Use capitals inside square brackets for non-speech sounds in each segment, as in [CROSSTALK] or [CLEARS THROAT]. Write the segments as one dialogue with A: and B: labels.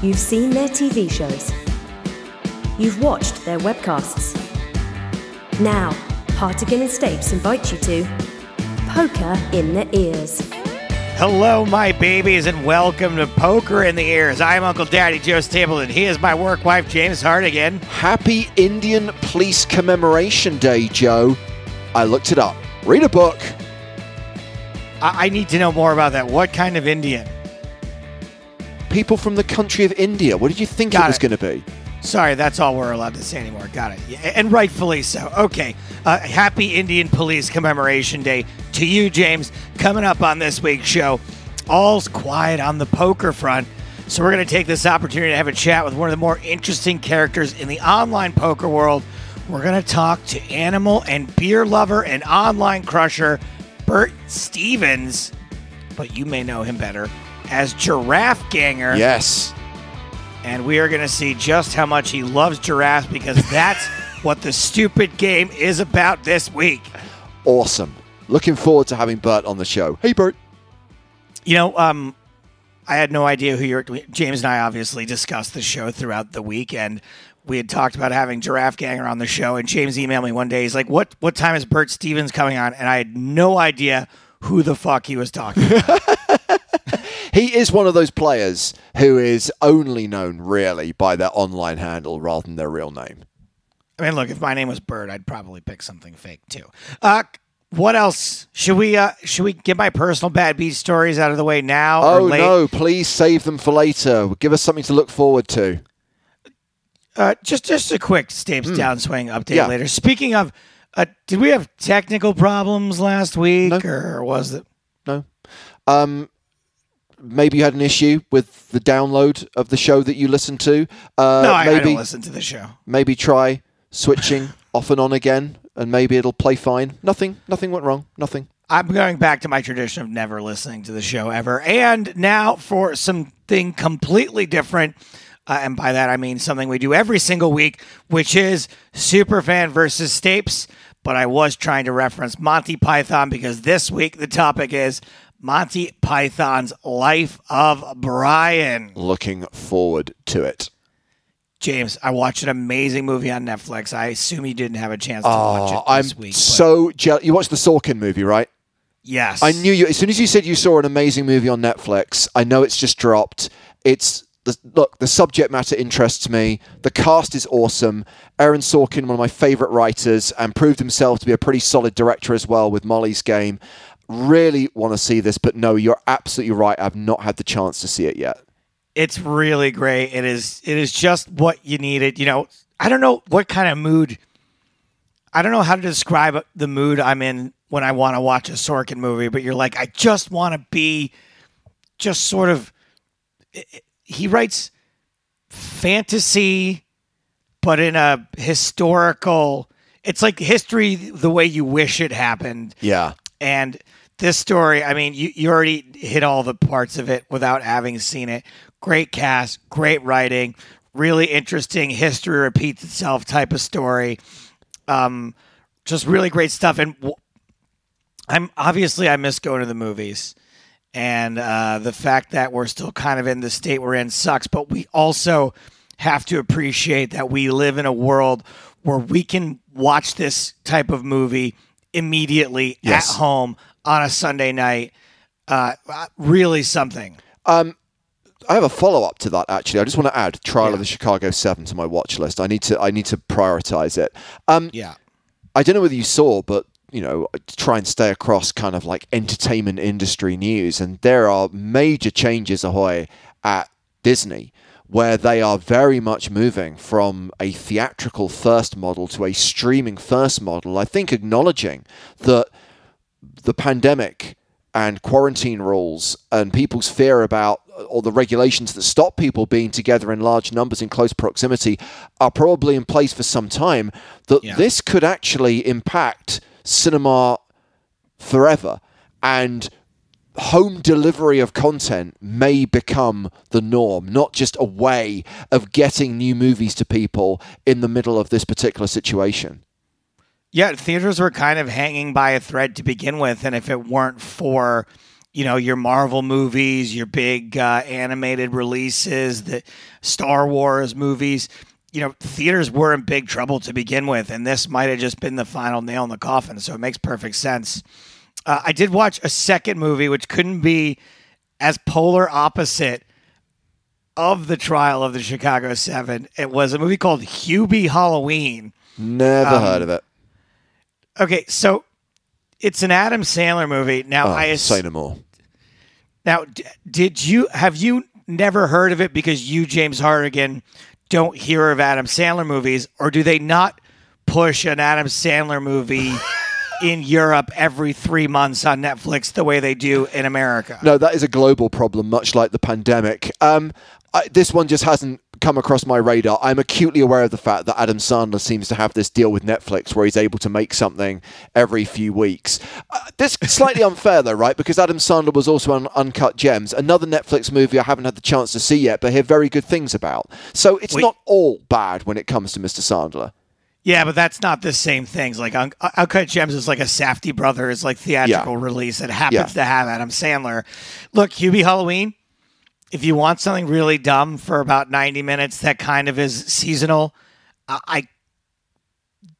A: You've seen their TV shows. You've watched their webcasts. Now, Hartigan and Stapes invite you to Poker in the Ears.
B: Hello, my babies, and welcome to Poker in the Ears. I'm Uncle Daddy Joe Stapleton. He is my work wife, James Hartigan.
C: Happy Indian Police Commemoration Day, Joe. I looked it up. Read a book.
B: I, I need to know more about that. What kind of Indian?
C: People from the country of India. What did you think
B: Got
C: it was going to be?
B: Sorry, that's all we're allowed to say anymore. Got it. Yeah, and rightfully so. Okay. Uh, happy Indian Police Commemoration Day to you, James. Coming up on this week's show, all's quiet on the poker front. So we're going to take this opportunity to have a chat with one of the more interesting characters in the online poker world. We're going to talk to animal and beer lover and online crusher Bert Stevens, but you may know him better as Giraffe Ganger
C: Yes.
B: and we are going to see just how much he loves giraffes because [LAUGHS] that's what the stupid game is about this week.
C: Awesome. Looking forward to having Bert on the show. Hey, Bert.
B: You know, um, I had no idea who you're. James and I obviously discussed the show throughout the week, and we had talked about having Giraffe Ganger on the show. And James emailed me one day. He's like, "What what time is Bert Stevens coming on?" And I had no idea who the fuck he was talking. [LAUGHS] about.
C: He is one of those players who is only known really by their online handle rather than their real name.
B: I mean, look, if my name was Bird, I'd probably pick something fake too. Uh, what else should we uh, should we get my personal bad beat stories out of the way now? or
C: Oh, no. Please save them for later. Give us something to look forward to.
B: Uh, just just a quick Stapes downswing update.
C: Yeah.
B: later. Speaking of, uh, did we have technical problems last week,
C: No.
B: or was it?
C: No. Um, maybe you had an issue with the download of the show that you listened to. Uh,
B: No, I, I don't listen to the show.
C: maybe try switching [LAUGHS] off and on again, and maybe it'll play fine. Nothing. Nothing went wrong. Nothing.
B: I'm going back to my tradition of never listening to the show ever. And now for something completely different. Uh, and by that, I mean something we do every single week, which is Superfan versus Stapes. But I was trying to reference Monty Python because this week the topic is Monty Python's Life of Brian.
C: Looking forward to it.
B: James, I watched an amazing movie on Netflix. I assume you didn't have a chance to watch it
C: I'm
B: this week. but
C: so jealous. You watched the Sorkin movie, right?
B: yes.
C: I knew you. As soon as you said you saw an amazing movie on Netflix, I know it's just dropped. It's the, look. The subject matter interests me. The cast is awesome. Aaron Sorkin, one of my favorite writers, and proved himself to be a pretty solid director as well with Molly's Game. Really want to see this, but no, you're absolutely right. I've not had the chance to see it yet.
B: It's really great. It is it is just what you needed. You know, I don't know what kind of mood I don't know how to describe the mood I'm in when I want to watch a Sorkin movie, but you're like, I just want to be just sort of he writes fantasy but in a historical it's like history the way you wish it happened
C: Yeah.
B: and this story, I mean, you, you already hit all the parts of it without having seen it. Great cast, great writing, really interesting history repeats itself type of story. Um, just really great stuff. And w- I'm obviously I miss going to the movies, and uh, the fact that we're still kind of in the state we're in sucks. But we also have to appreciate that we live in a world where we can watch this type of movie immediately
C: Yes.
B: at home on a Sunday night. Uh, really something.
C: I have a follow up to that actually. I just want to add Trial
B: Yeah.
C: of the Chicago Seven to my watch list. I need to I need to prioritize it. Um,
B: Yeah.
C: I don't know whether you saw, but you know, try and stay across kind of like entertainment industry news, and there are major changes ahoy at Disney where they are very much moving from a theatrical first model to a streaming first model. I think acknowledging that the pandemic and quarantine rules and people's fear about uh, or the regulations that stop people being together in large numbers in close proximity are probably in place for some time that
B: Yeah.
C: this could actually impact cinema forever and home delivery of content may become the norm, not just a way of getting new movies to people in the middle of this particular situation.
B: Yeah, theaters were kind of hanging by a thread to begin with, and if it weren't for, you know, your Marvel movies, your big uh, animated releases, the Star Wars movies. You know, theaters were in big trouble to begin with, and this might have just been the final nail in the coffin. So it makes perfect sense. Uh, I did watch a second movie, which couldn't be as polar opposite of the trial of the Chicago Seven. It was a movie called Hubie Halloween.
C: Never
B: Um,
C: heard of it.
B: Okay, so it's an Adam Sandler movie. Now
C: Oh,
B: I ass-
C: say no more.
B: now d- did you have you never heard of it because you James Hartigan don't hear of Adam Sandler movies or do they not push an Adam Sandler movie [LAUGHS] in Europe every 3 months on Netflix the way they do in America?
C: No, that is a global problem, much like the pandemic. Um, I, this one just hasn't come across my radar. I'm acutely aware of the fact that Adam Sandler seems to have this deal with Netflix where he's able to make something every few weeks. Uh, this slightly [LAUGHS] unfair, though, right? Because Adam Sandler was also on Uncut Gems, another Netflix movie I haven't had the chance to see yet, but hear very good things about. So it's
B: Wait.
C: not all bad when it comes to Mr. Sandler.
B: Yeah, but that's not the same things. Like Un- Uncut Gems is like a Safdie Brothers like theatrical
C: Yeah.
B: release that happens
C: Yeah.
B: to have Adam Sandler. Look, Hubie Halloween. If you want something really dumb for about ninety minutes, that kind of is seasonal. I, I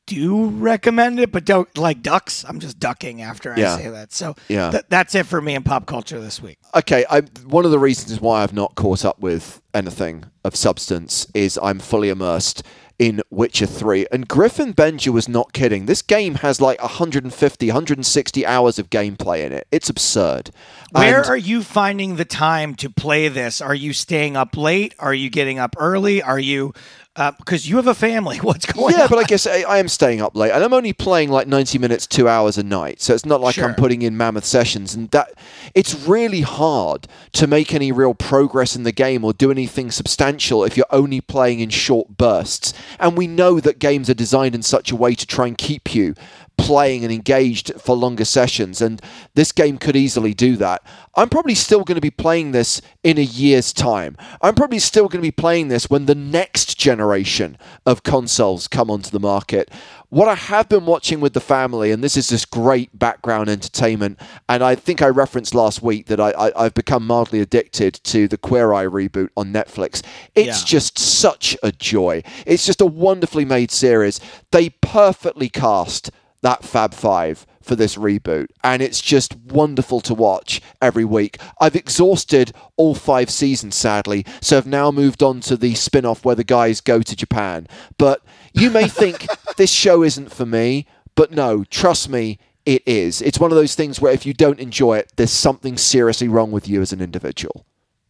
B: do recommend it, but don't like ducks. I'm just ducking after I say that. So
C: Yeah.
B: th- that's it for me in pop culture this week.
C: okay, I, one of the reasons why I've not caught up with anything of substance is I'm fully immersed in Witcher 3. And Griffin Benger was not kidding. This game has like 150, 160 hours of gameplay in it. It's absurd.
B: Where
C: And-
B: are you finding the time to play this? Are you staying up late? Are you getting up early? Are you Uh, because you have a family? [LAUGHS] What's going
C: yeah,
B: on?
C: Yeah, but I guess I, I am staying up late, and I'm only playing like 90 minutes, two hours a night. So it's not like I'm putting in mammoth sessions, and that it's really hard to make any real progress in the game or do anything substantial if you're only playing in short bursts. And we know that games are designed in such a way to try and keep you playing and engaged for longer sessions and this game could easily do that. I'm probably still going to be playing this in a year's time. I'm probably still going to be playing this when the next generation of consoles come onto the market. What I have been watching with the family, and this is just great background entertainment, and I think I referenced last week that I, I, I've become mildly addicted to the Queer Eye reboot on Netflix. It's
B: Yeah.
C: just such a joy. It's just a wonderfully made series. They perfectly cast that Fab Five for this reboot, and it's just wonderful to watch every week. I've exhausted all five seasons, sadly, so I've now moved on to the spin off where the guys go to Japan. But you may think [LAUGHS] this show isn't for me, but no, trust me, it is. It's one of those things where if you don't enjoy it, there's something seriously wrong with you as an individual.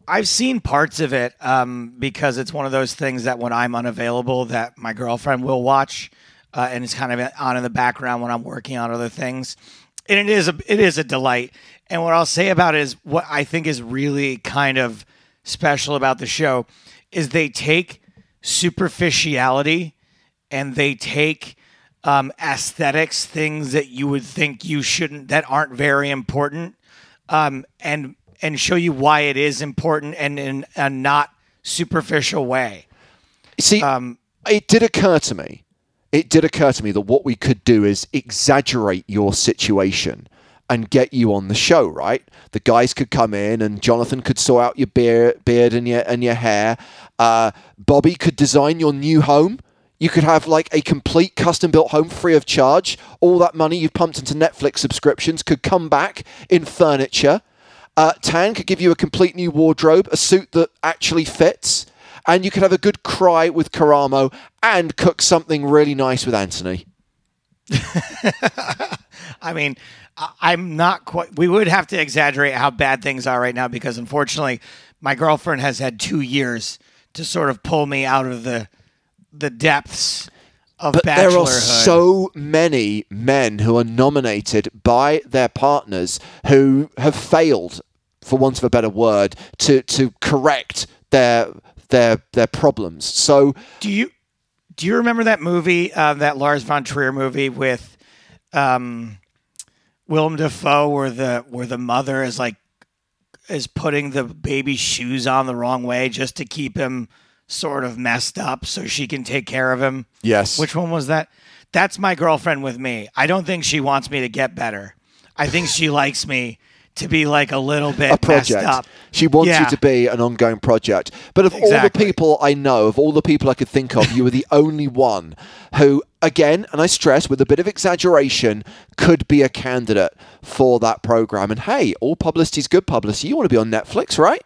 B: I've seen parts of it um, because it's one of those things that when I'm unavailable, that my girlfriend will watch, uh, and it's kind of on in the background when I'm working on other things. And it is a it is a delight. And what I'll say about it is what I think is really kind of special about the show is they take superficiality and they take um, aesthetics, things that you would think you shouldn't, that aren't very important, um, and and show you why it is important and in a not superficial way.
C: See,
B: Um,
C: it did occur to me. It did occur to me that what we could do is exaggerate your situation and get you on the show, right? The guys could come in and Jonathan could sort out your beard, beard and your and your hair. Uh, Bobby could design your new home. You could have like a complete custom built home free of charge. All that money you've pumped into Netflix subscriptions could come back in furniture. Uh, Tan could give you a complete new wardrobe, a suit that actually fits, and you could have a good cry with Karamo and cook something really nice with Antoni. [LAUGHS]
B: I mean, I'm not quite. We would have to exaggerate how bad things are right now because, unfortunately, my girlfriend has had two years to sort of pull me out of the the depths of
C: But there are so many men who are nominated by their partners who have failed, for want of a better word, to to correct their their their problems. So
B: Do you do you remember that movie, uh, that Lars von Trier movie with um, Willem Dafoe, where the where the mother is like is putting the baby's shoes on the wrong way just to keep him sort of messed up, so she can take care of him.
C: yes,
B: Which one was that? That's my girlfriend with me. I don't think she wants me to get better. I think she likes me to be like a little bit
C: a project.
B: up.
C: She wants
B: Yeah.
C: you to be an ongoing project. But of all the people I know, of all the people I could think of, you were the only one who, again, and I stress with a bit of exaggeration, could be a candidate for that program. And hey, all publicity is good publicity. You want to be on Netflix, right?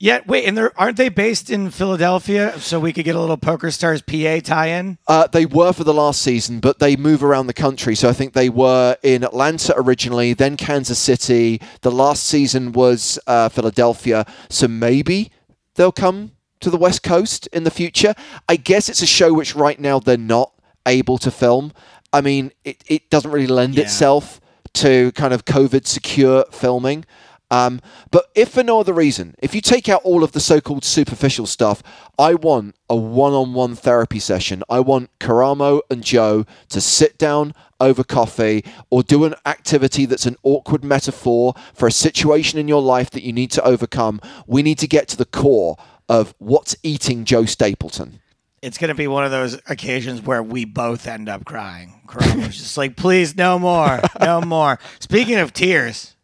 B: Yeah, wait, and they're aren't they based in Philadelphia? So we could get a little Poker Stars PA tie-in.
C: Uh, they were for the last season, but they move around the country. So I think they were in Atlanta originally, then Kansas City. The last season was uh, Philadelphia. So maybe they'll come to the West Coast in the future. I guess it's a show which right now they're not able to film. I mean, it, it doesn't really lend
B: Yeah.
C: itself to kind of COVID secure filming. Um, but if for no other reason, if you take out all of the so-called superficial stuff, I want a one-on-one therapy session. I want Karamo and Joe to sit down over coffee or do an activity that's an awkward metaphor for a situation in your life that you need to overcome. We need to get to the core of what's eating Joe Stapleton.
B: It's going to be one of those occasions where we both end up crying. Karamo's just like, please, no more, no [LAUGHS] more. Speaking of tears,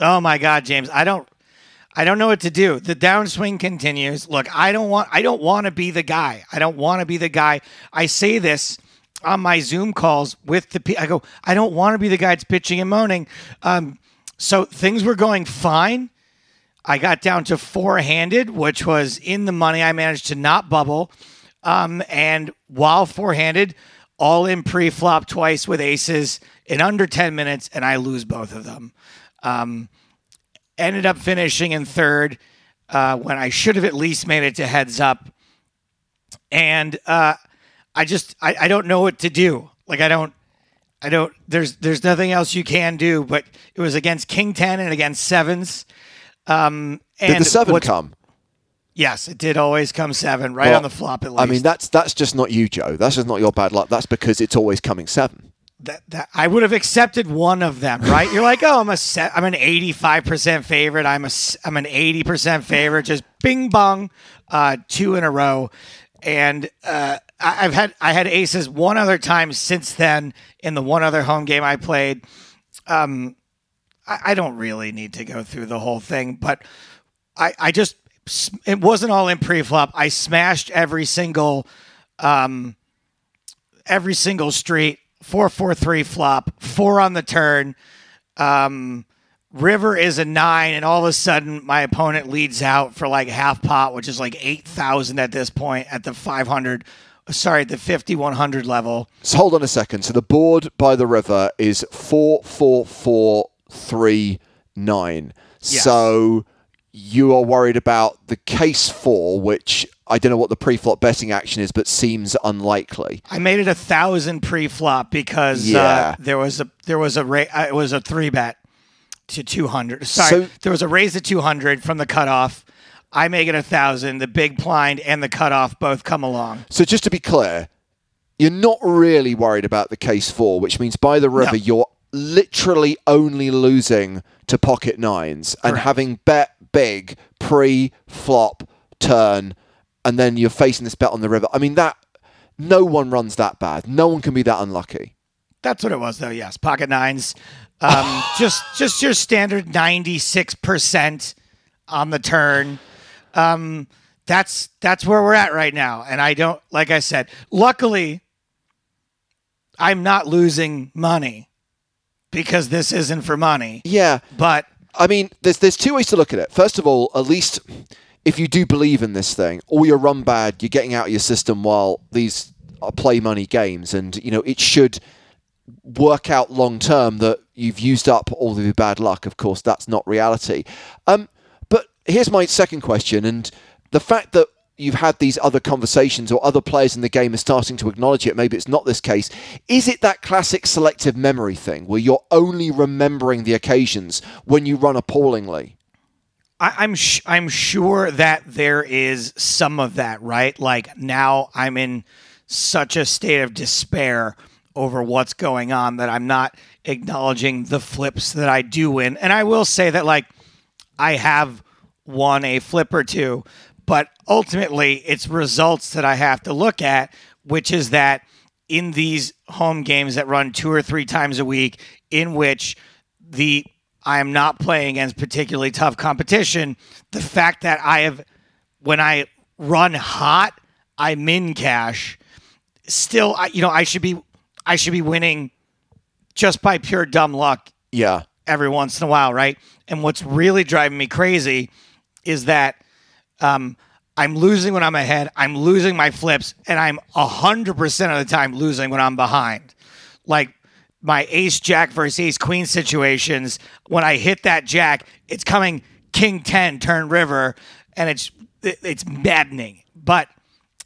B: oh my God, James, I don't, I don't know what to do. The downswing continues. Look, I don't want, I don't want to be the guy. I don't want to be the guy. I say this on my Zoom calls with the, I go, I don't want to be the guy that's pitching and moaning. Um, so things were going fine. I got down to four handed, which was in the money. I managed to not bubble. Um, and while four handed, all in pre flop twice with aces in under 10 minutes, and I lose both of them. Um, ended up finishing in third uh, when I should have at least made it to heads up. And uh, I just, I, I don't know what to do. Like, I don't. I don't. There's there's nothing else you can do. But it was against King Ten and against sevens. Um, and
C: Did the seven come?
B: Yes, it did always come seven, right
C: Well,
B: on the flop at least.
C: I mean, that's that's just not you, Joe. That's just not your bad luck. That's because it's always coming seven.
B: That, that I would have accepted one of them, right? You're like, oh, I'm a se- I'm an 85 percent favorite. I'm a I'm an 80 percent favorite. Just bing bong, uh, two in a row, and uh, I, I've had I had aces one other time since then in the one other home game I played. Um, I, I don't really need to go through the whole thing, but I I just it wasn't all in pre-flop. I smashed every single um, every single street, four four three flop, four on the turn. Um, river is a nine, and all of a sudden my opponent leads out for like half pot, which is like eight thousand at this point at the five hundred. Sorry, at the fifty one hundred level.
C: So hold on a second. So the board by the river is four four four three nine.
B: Yes.
C: So you are worried about the case four, which I don't know what the pre-flop betting action is, but seems unlikely.
B: I made it a thousand pre-flop because
C: Yeah.
B: uh, there was a there was a ra- uh, it was a three bet to two hundred. Sorry,
C: So-
B: there was a raise to two hundred from the cutoff. I make it a thousand. The big blind and the cutoff both come along.
C: So just to be clear, you're not really worried about the case four, which means by the river
B: No.
C: you're literally only losing to pocket nines and
B: Correct.
C: having bet big pre-flop turn, and then you're facing this bet on the river. I mean that no one runs that bad. No one can be that unlucky.
B: That's what it was, though. Yes, pocket nines. Um, [SIGHS] just just your standard ninety six percent on the turn. Um, that's that's where we're at right now, and I don't like I said. Luckily, I'm not losing money because this isn't for money.
C: Yeah,
B: But
C: I mean, there's there's two ways to look at it. First of all, at least if you do believe in this thing, all your run bad, you're getting out of your system while these are play money games, and you know it should work out long term that you've used up all of your bad luck. Of course, that's not reality. Um, but here's my second question, and the fact that you've had these other conversations or other players in the game are starting to acknowledge it, maybe it's not this case. Is it that classic selective memory thing where you're only remembering the occasions when you run appallingly?
B: I, I'm sh- I'm sure that there is some of that, right? Like now I'm in such a state of despair over what's going on that I'm not acknowledging the flips that I do win. And I will say that like I have won a flip or two, but ultimately it's results that I have to look at, which is that in these home games that run two or three times a week, in which the I am not playing against particularly tough competition. The fact that I have, when I run hot, I min cash. Still, I, you know, I should be, I should be winning just by pure dumb luck
C: Yeah.
B: every once in a while, right? And what's really driving me crazy is that um, I'm losing when I'm ahead. I'm losing my flips, and I'm a hundred percent of the time losing when I'm behind. Like my ace jack versus ace queen situations, when I hit that jack, it's coming king ten turn river, and it's it- it's maddening. But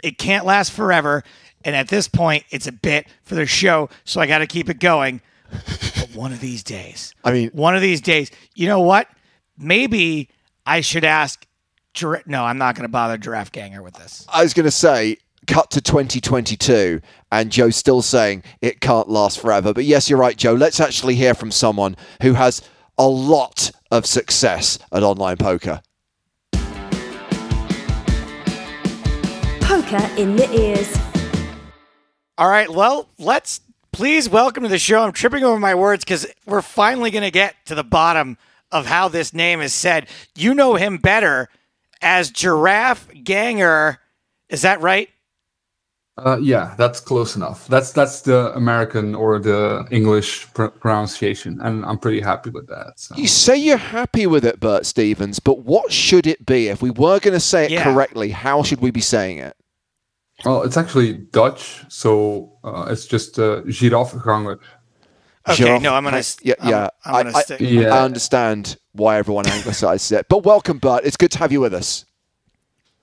B: it can't last forever, and at this point, it's a bit for the show, so I got to keep it going. But one of these days,
C: I mean,
B: one of these days, you know what? Maybe I should ask. Gir- No, I'm not going to bother Giraffe Ganger with this.
C: I was going to say, cut to 2022, and Joe's still saying it can't last forever. But yes, you're right, Joe. Let's actually hear from someone who has a lot of success at online poker.
A: Poker in the ears.
B: All right, well, let's please welcome to the show. I'm tripping over my words because we're finally going to get to the bottom of how this name is said. You know him better as Giraffe Ganger. Is that right?
D: Uh, yeah, that's close enough. That's that's the American or the English pr- pronunciation, and I'm pretty happy with that. So.
C: You say you're happy with it, Bert Stevens, but what should it be? If we were going to say it
B: Yeah.
C: correctly, how should we be saying it?
D: Well, it's actually Dutch, so uh, it's just uh, giraffeganger.
B: Okay,
C: Giraffe-
B: no, I'm gonna.
C: yeah, yeah.
B: I'm,
C: I-
B: going to
C: I-
B: stick.
D: Yeah.
C: I understand why everyone anglicizes it. But welcome, Bert. It's good to have you with us.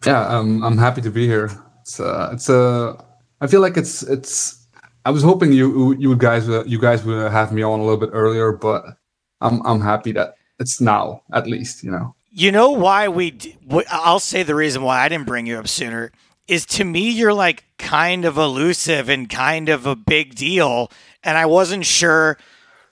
D: Yeah, um, I'm happy to be here. It's uh, it's uh, I feel like it's it's. I was hoping you you guys uh, you guys would have me on a little bit earlier, but I'm I'm happy that it's now at least. You know.
B: You know why we? d- wh- I'll say the reason why I didn't bring you up sooner is to me you're like kind of elusive and kind of a big deal, and I wasn't sure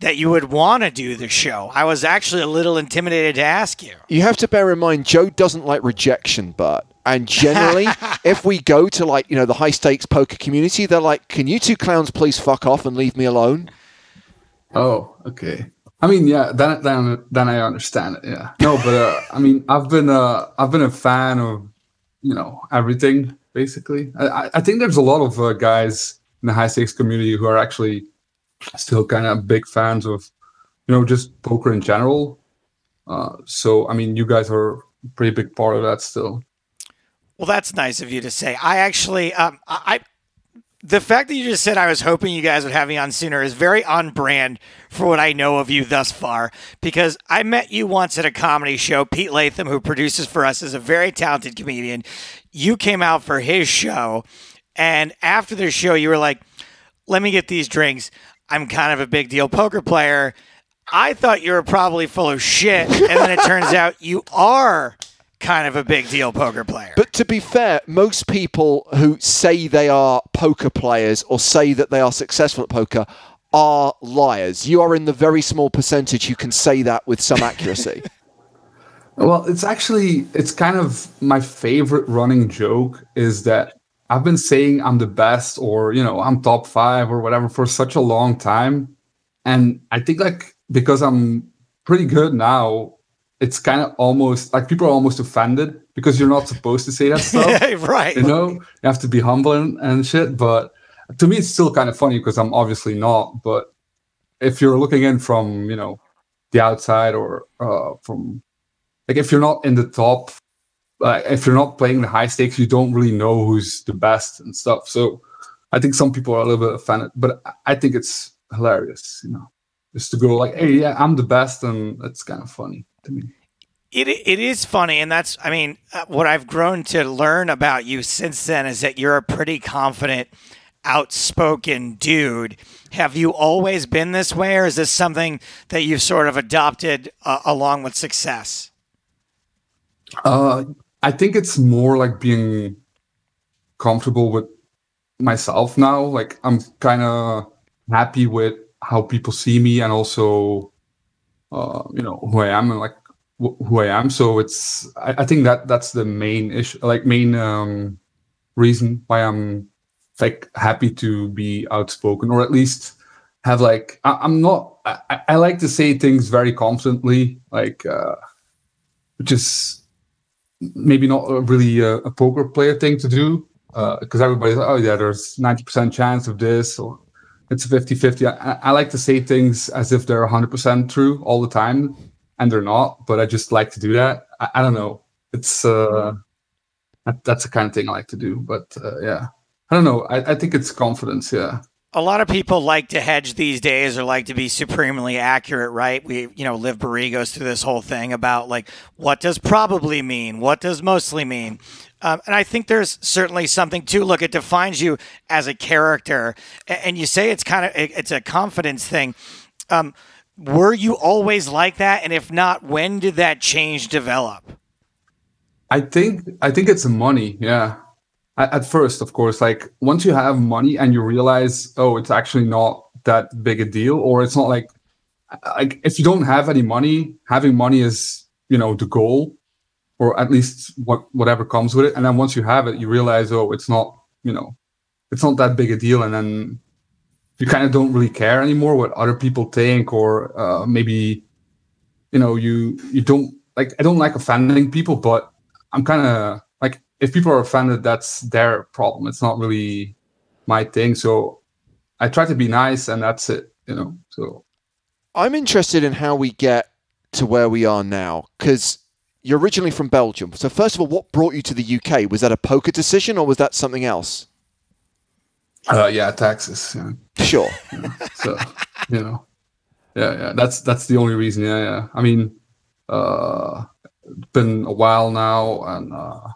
B: that you would want to do the show. I was actually a little intimidated to ask you.
C: You have to bear in mind, Joe doesn't like rejection, Bert. And generally, [LAUGHS] if we go to like, you know, the high stakes poker community, they're like, can you two clowns please fuck off and leave me alone?
D: Oh, okay. I mean, yeah, then then then I understand it. Yeah. No, but uh, I mean, I've been uh, I've been a fan of you know everything basically. I, I- I think there's a lot of uh, guys in the high stakes community who are actually still kind of big fans of you know just poker in general. Uh, so I mean, you guys are a pretty big part of that still.
B: Well, that's nice of you to say. I actually, um, I, the fact that you just said I was hoping you guys would have me on sooner is very on brand for what I know of you thus far. Because I met you once at a comedy show. Pete Latham, who produces for us, is a very talented comedian. You came out for his show, and after the show, you were like, "Let me get these drinks. I'm kind of a big deal poker player." I thought you were probably full of shit, and then it [LAUGHS] turns out you are kind of a big deal poker player.
C: But to be fair, most people who say they are poker players or say that they are successful at poker are liars. You are in the very small percentage who can say that with some accuracy. [LAUGHS]
D: Well, it's actually it's kind of my favorite running joke is that I've been saying I'm the best or you know I'm top 5 or whatever for such a long time. And I think like because I'm pretty good now it's kind of almost like people are almost offended because you're not supposed to say that [LAUGHS] stuff
B: right.
D: you know? You have to be humble and, and shit. But to me it's still kind of funny because i'm obviously not. But if you're looking in from you know the outside or uh, from like if you're not in the top uh, if you're not playing the high stakes you don't really know who's the best and stuff so i think some people are a little bit offended but I- think it's hilarious you know just to go like hey yeah i'm the best and it's kind of funny to me
B: It it is funny, and that's I mean what I've grown to learn about you since then is that you're a pretty confident, outspoken dude. Have you always been this way, or is this something that you've sort of adopted uh, along with success?
D: Uh, I think it's more like being comfortable with myself now. Like I'm kind of happy with how people see me and also, uh, you know, who I am and like wh- who I am. So it's I, I think that that's the main issue, like main um, reason why I'm like happy to be outspoken or at least have like I, am not. I, I, like to say things very confidently, like uh, which is maybe not really a, a poker player thing to do because uh, everybody's like, oh yeah, there's 90% chance of this or it's 50-50. I, I like to say things as if they're 100% true all the time and they're not, but I just like to do that. I, I don't know. It's uh, that, that's the kind of thing I like to do. But uh, yeah, I don't know. I, I think it's confidence. Yeah
B: a lot of people like to hedge these days or like to be supremely accurate, right? We, you know, Liv Boeree goes through this whole thing about like what does probably mean, what does mostly mean. Um, and I think there's certainly something to look. It defines you as a character, and you say it's kind of it's a confidence thing. Um, were you always like that? And if not, when did that change develop?
D: I think I think it's money. Yeah, at first, of course, like once you have money and you realize, oh, it's actually not that big a deal, or it's not like like if you don't have any money, having money is you know the goal, or at least what whatever comes with it. And then once you have it, you realize, oh, it's not you know, it's not that big a deal, and then you kind of don't really care anymore what other people think, or uh, maybe you know you you don't like I don't like offending people, but I'm kind of if people are offended, that's their problem. It's not really my thing. So I try to be nice, and that's it. You know. So
C: I'm interested in how we get to where we are now because you're originally from Belgium. So first of all, what brought you to the UK? Was that a poker decision, or was that something else?
D: Uh, yeah, taxes. Yeah.
C: Sure. [LAUGHS]
D: so you know, yeah, yeah. That's that's the only reason. Yeah, yeah. I mean, uh, it's been a while now, and uh,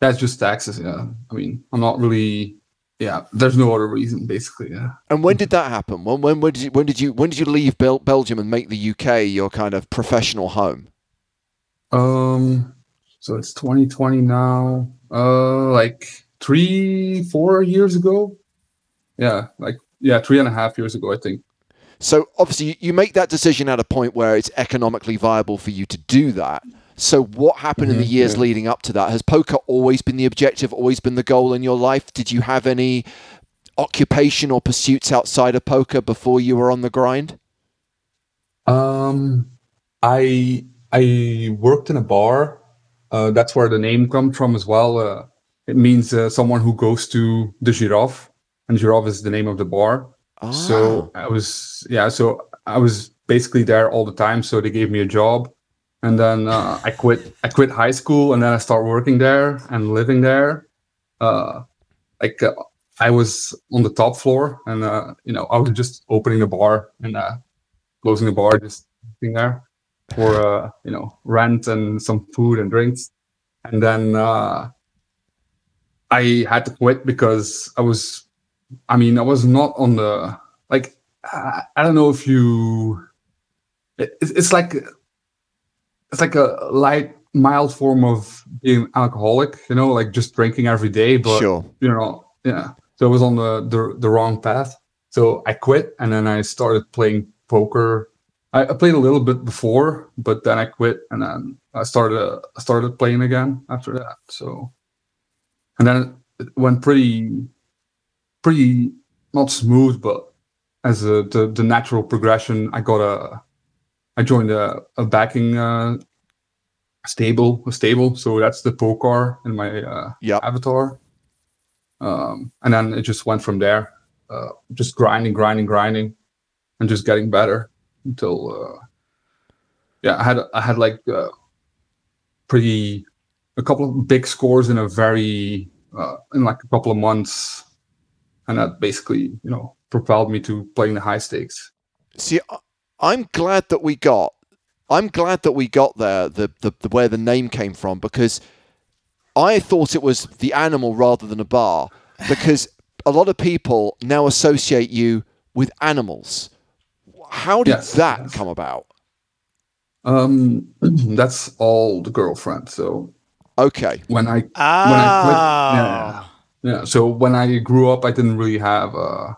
D: that's just taxes. Yeah. I mean, I'm not really. Yeah. There's no other reason, basically. Yeah.
C: And when did that happen? When when, when did you when did you when did you leave Bel- Belgium and make the UK your kind of professional home?
D: Um. So it's 2020 now. Uh, like three, four years ago. Yeah, like yeah, three and a half years ago, I think.
C: So obviously, you make that decision at a point where it's economically viable for you to do that. So, what happened mm-hmm, in the mm-hmm, years yeah. leading up to that? Has poker always been the objective, always been the goal in your life? Did you have any occupation or pursuits outside of poker before you were on the grind?
D: Um, I I worked in a bar. Uh, that's where the name comes from as well. Uh, it means uh, someone who goes to the giraffe, and giraffe is the name of the bar. Ah. So I was yeah. So I was basically there all the time. So they gave me a job and then uh, I quit. I quit high school, and then I start working there and living there. Uh, like uh, I was on the top floor, and uh, you know I was just opening the bar and uh, closing the bar, just sitting there for uh, you know rent and some food and drinks. And then I had to quit because I was. I mean, I was not on the like. I, I don't know if you. It, it's like it's like a light mild form of being alcoholic you know like just drinking every day but sure. you know yeah. So i was on the, the the wrong path. So i quit and then i started playing poker. I, I played a little bit before but then i quit and then i started uh, started playing again after that so. And then it went pretty pretty not smooth but as a, the the natural progression i got a I joined a, a backing uh, stable, a stable. So that's the Poker in my uh, yep. avatar. Um, and then it just went from there, uh, just grinding, grinding, grinding, and just getting better until, uh, yeah, I had I had like uh, pretty a couple of big scores in a very uh, in like a couple of months, and that basically you know propelled me to playing the high stakes.
C: See, I'm glad that we got. I'm glad that we got there. The, the, the where the name came from because I thought it was the animal rather than a bar because a lot of people now associate you with animals. How did yes, that yes. come about?
D: Um, [CLEARS THROAT] that's all the girlfriend. So
C: okay,
D: when I oh. when I quit, yeah, yeah. So when I grew up, I didn't really have uh,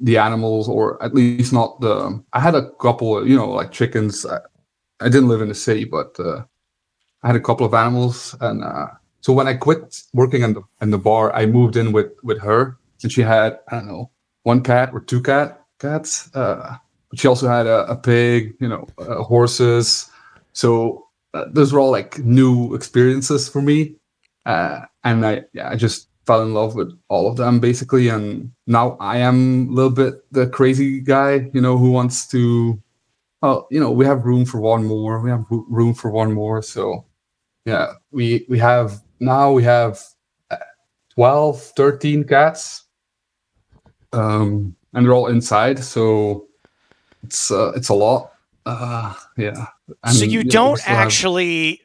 D: the animals, or at least not the. I had a couple, you know, like chickens. I, I didn't live in the city, but uh, I had a couple of animals, and uh, so when I quit working in the in the bar, I moved in with with her, and she had I don't know one cat or two cat, cats. Uh, but she also had a, a pig, you know, uh, horses. So uh, those were all like new experiences for me, uh, and I yeah I just fell in love with all of them basically. And now I am a little bit the crazy guy, you know, who wants to. Well, you know, we have room for one more. We have room for one more. So, yeah, we we have now we have uh, 12, 13 cats. Um, and they're all inside, so it's uh, it's a lot. Uh, yeah.
B: And, so you, you don't know, actually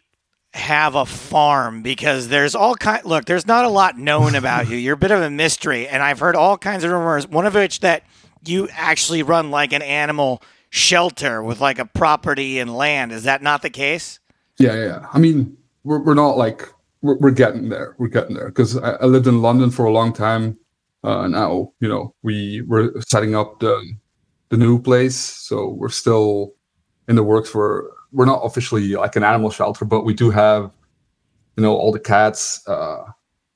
B: have... a farm because there's all kind. Look, there's not a lot known about you. [LAUGHS] You're a bit of a mystery, and I've heard all kinds of rumors. One of which that you actually run like an animal shelter with like a property and land. Is that not the case?
D: Yeah, yeah. I mean, we're we're not like we're, we're getting there. We're getting there because I, I lived in London for a long time. Uh, now, you know, we were setting up the the new place, so we're still in the works for. We're not officially like an animal shelter, but we do have, you know, all the cats. Uh,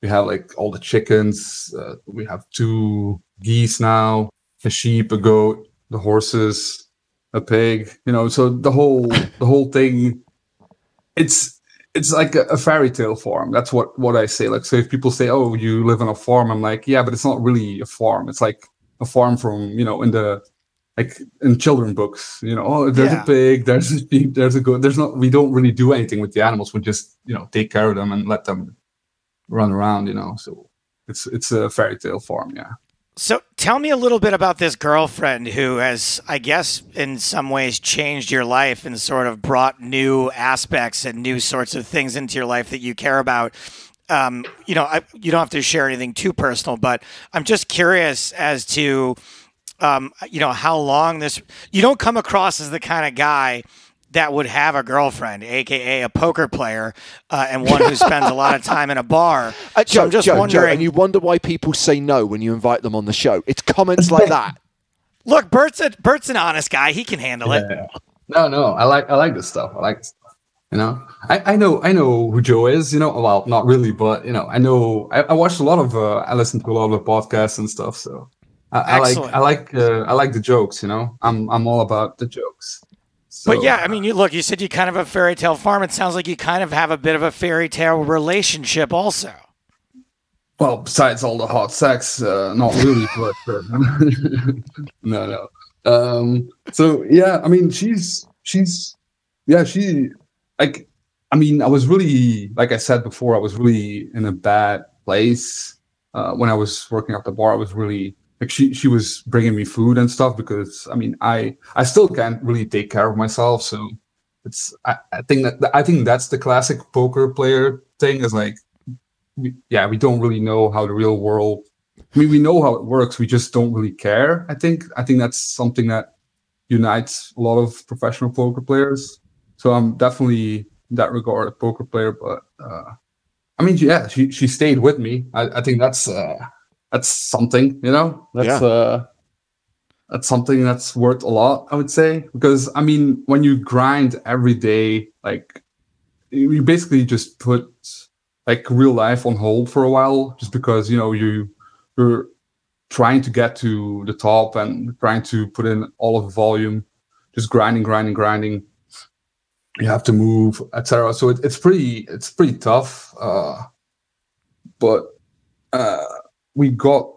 D: we have like all the chickens. Uh, we have two geese now, a sheep, a goat, the horses, a pig. You know, so the whole the whole thing. It's it's like a, a, fairy tale farm. That's what what I say. Like, so if people say, "Oh, you live on a farm," I'm like, "Yeah, but it's not really a farm. It's like a farm from you know in the like in children books. You know, oh, there's yeah. a pig, there's a sheep, there's a goat. There's not. We don't really do anything with the animals. We just you know take care of them and let them run around. You know, so it's it's a fairy tale farm. Yeah.
B: So tell me a little bit about this girlfriend who has, I guess, in some ways changed your life and sort of brought new aspects and new sorts of things into your life that you care about. Um, you know, I, you don't have to share anything too personal, but I'm just curious as to, um, you know, how long this. You don't come across as the kind of guy that would have a girlfriend, aka a poker player, uh, and one who spends a lot of time in a bar. [LAUGHS]
C: Uh, so Joe, I'm just Joe, wondering. Joe, and you wonder why people say no when you invite them on the show. It's comments like that. [LAUGHS]
B: Look, Bert's a Bert's an honest guy. He can handle it.
D: No, no, I like I like this stuff. I like this stuff. You know, I, I know I know who Joe is. You know, well, not really, but you know, I know. I, I watched a lot of. Uh, I listened to a lot of podcasts and stuff. So I, I like I like uh, I like the jokes. You know, I'm I'm all about the jokes.
B: So, but yeah, I mean, you look. You said you kind of a fairy tale farm. It sounds like you kind of have a bit of a fairy tale relationship, also.
D: Well, besides all the hot sex, uh, not really, but uh, [LAUGHS] no, no. Um, so yeah, I mean, she's she's yeah, she like. I mean, I was really like I said before, I was really in a bad place uh, when I was working at the bar. I was really like she she was bringing me food and stuff because I mean I I still can't really take care of myself so it's I, I think that I think that's the classic poker player thing is like we, yeah we don't really know how the real world I mean we know how it works we just don't really care I think. I think that's something that unites a lot of professional poker players. So I'm definitely in that regard a poker player but uh I mean yeah she she stayed with me. I, I think that's uh that's something, you know. That's yeah. uh that's something that's worth a lot, I would say. Because I mean, when you grind every day, like you basically just put like real life on hold for a while just because you know you you're trying to get to the top and trying to put in all of the volume just grinding grinding grinding you have to move etc so it, it's pretty it's pretty tough uh but uh we got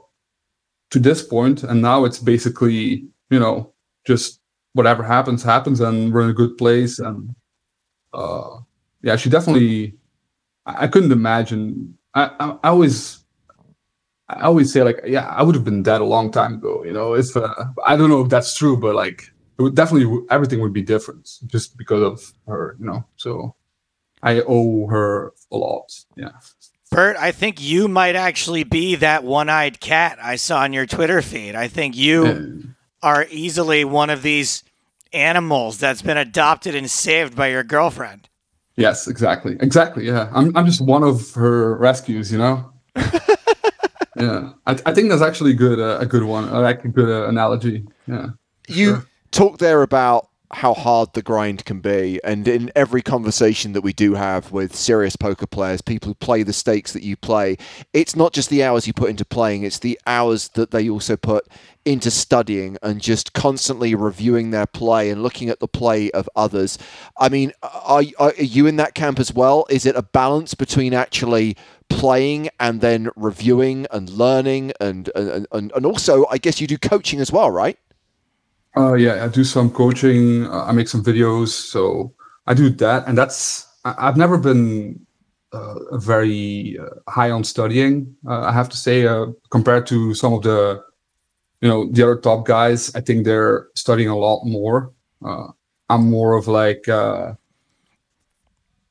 D: to this point and now it's basically you know just whatever happens happens and we're in a good place and uh yeah she definitely i, I couldn't imagine I, I, I always i always say like yeah i would have been dead a long time ago you know if uh, i don't know if that's true but like it would definitely everything would be different just because of her you know so i owe her a lot yeah
B: Bert, I think you might actually be that one eyed cat I saw on your Twitter feed. I think you are easily one of these animals that's been adopted and saved by your girlfriend.
D: Yes, exactly. Exactly. Yeah. I'm, I'm just one of her rescues, you know? [LAUGHS] yeah. I, I think that's actually good, uh, a good one. I like a good uh, analogy. Yeah.
C: You sure. talk there about how hard the grind can be. And in every conversation that we do have with serious poker players, people who play the stakes that you play, it's not just the hours you put into playing, it's the hours that they also put into studying and just constantly reviewing their play and looking at the play of others. I mean, are, are you in that camp as well? Is it a balance between actually playing and then reviewing and learning and and, and, and also I guess you do coaching as well, right?
D: Uh, yeah, I do some coaching. Uh, I make some videos, so I do that, and that's I, have never been uh, very uh, high on studying. Uh, I have to say, uh, compared to some of the, you know, the other top guys, I think they're studying a lot more. I'm more of like, you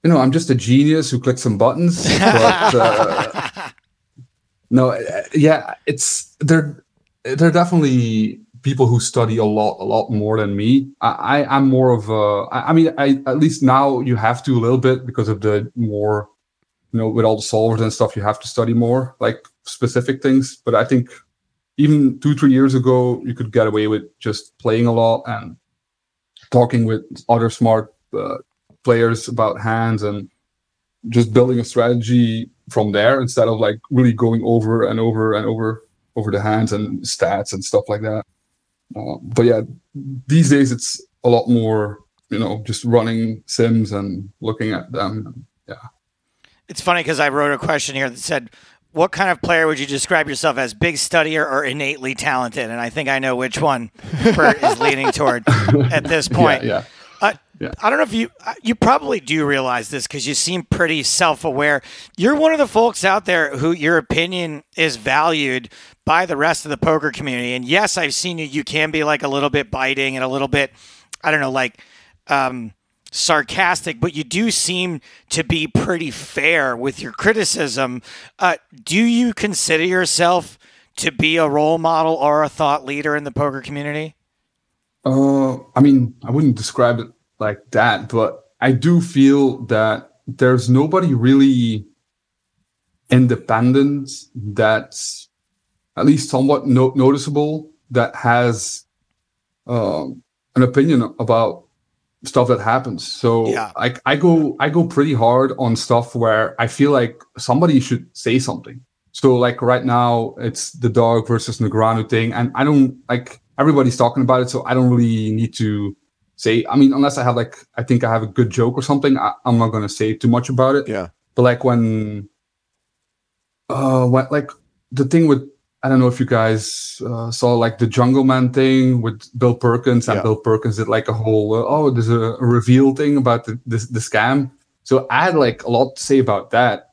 D: know, I'm just a genius who clicks some buttons. But [LAUGHS] no, yeah, it's they're they're definitely people who study a lot, a lot more than me. I, I am more of a. I mean, I at least now you have to a little bit because of the more, you know, with all the solvers and stuff, you have to study more like specific things. But I think even two, three years ago, you could get away with just playing a lot and talking with other smart uh, players about hands and just building a strategy from there instead of like really going over and over and over over the hands and stats and stuff like that. Uh, but yeah, these days it's a lot more, you know, just running sims and looking at them. Yeah.
B: It's funny because I wrote a question here that said, what kind of player would you describe yourself as big studier or innately talented and i think i know which one bert is [LAUGHS] leaning toward at this [LAUGHS] point
D: yeah, yeah.
B: Uh, yeah. I don't know if you uh, you probably do realize this because you seem pretty self-aware. You're one of the folks out there who your opinion is valued by the rest of the poker community. And yes, I've seen you. You can be like a little bit biting and a little bit, I don't know, like um, sarcastic, but you do seem to be pretty fair with your criticism. Uh, do you consider yourself to be a role model or a thought leader in the poker community?
D: Uh, I mean, I wouldn't describe it like that, but I do feel that there's nobody really independent that's at least somewhat no- noticeable that has um, an opinion about stuff that happens. So yeah. I, I go I go pretty hard on stuff where I feel like somebody should say something. So like right now it's the Doug versus Negreanu thing, and I don't like everybody's talking about it, so I don't really need to say. I mean, unless I have like I think I have a good joke or something, I, am not gonna say too much about it.
C: Yeah.
D: But like when, uh, what like the thing with I don't know if you guys uh, saw like the Jungleman thing with Bill Perkins, and yeah. Bill Perkins did like a whole uh, oh, there's a, reveal thing about the, the the scam. So I had like a lot to say about that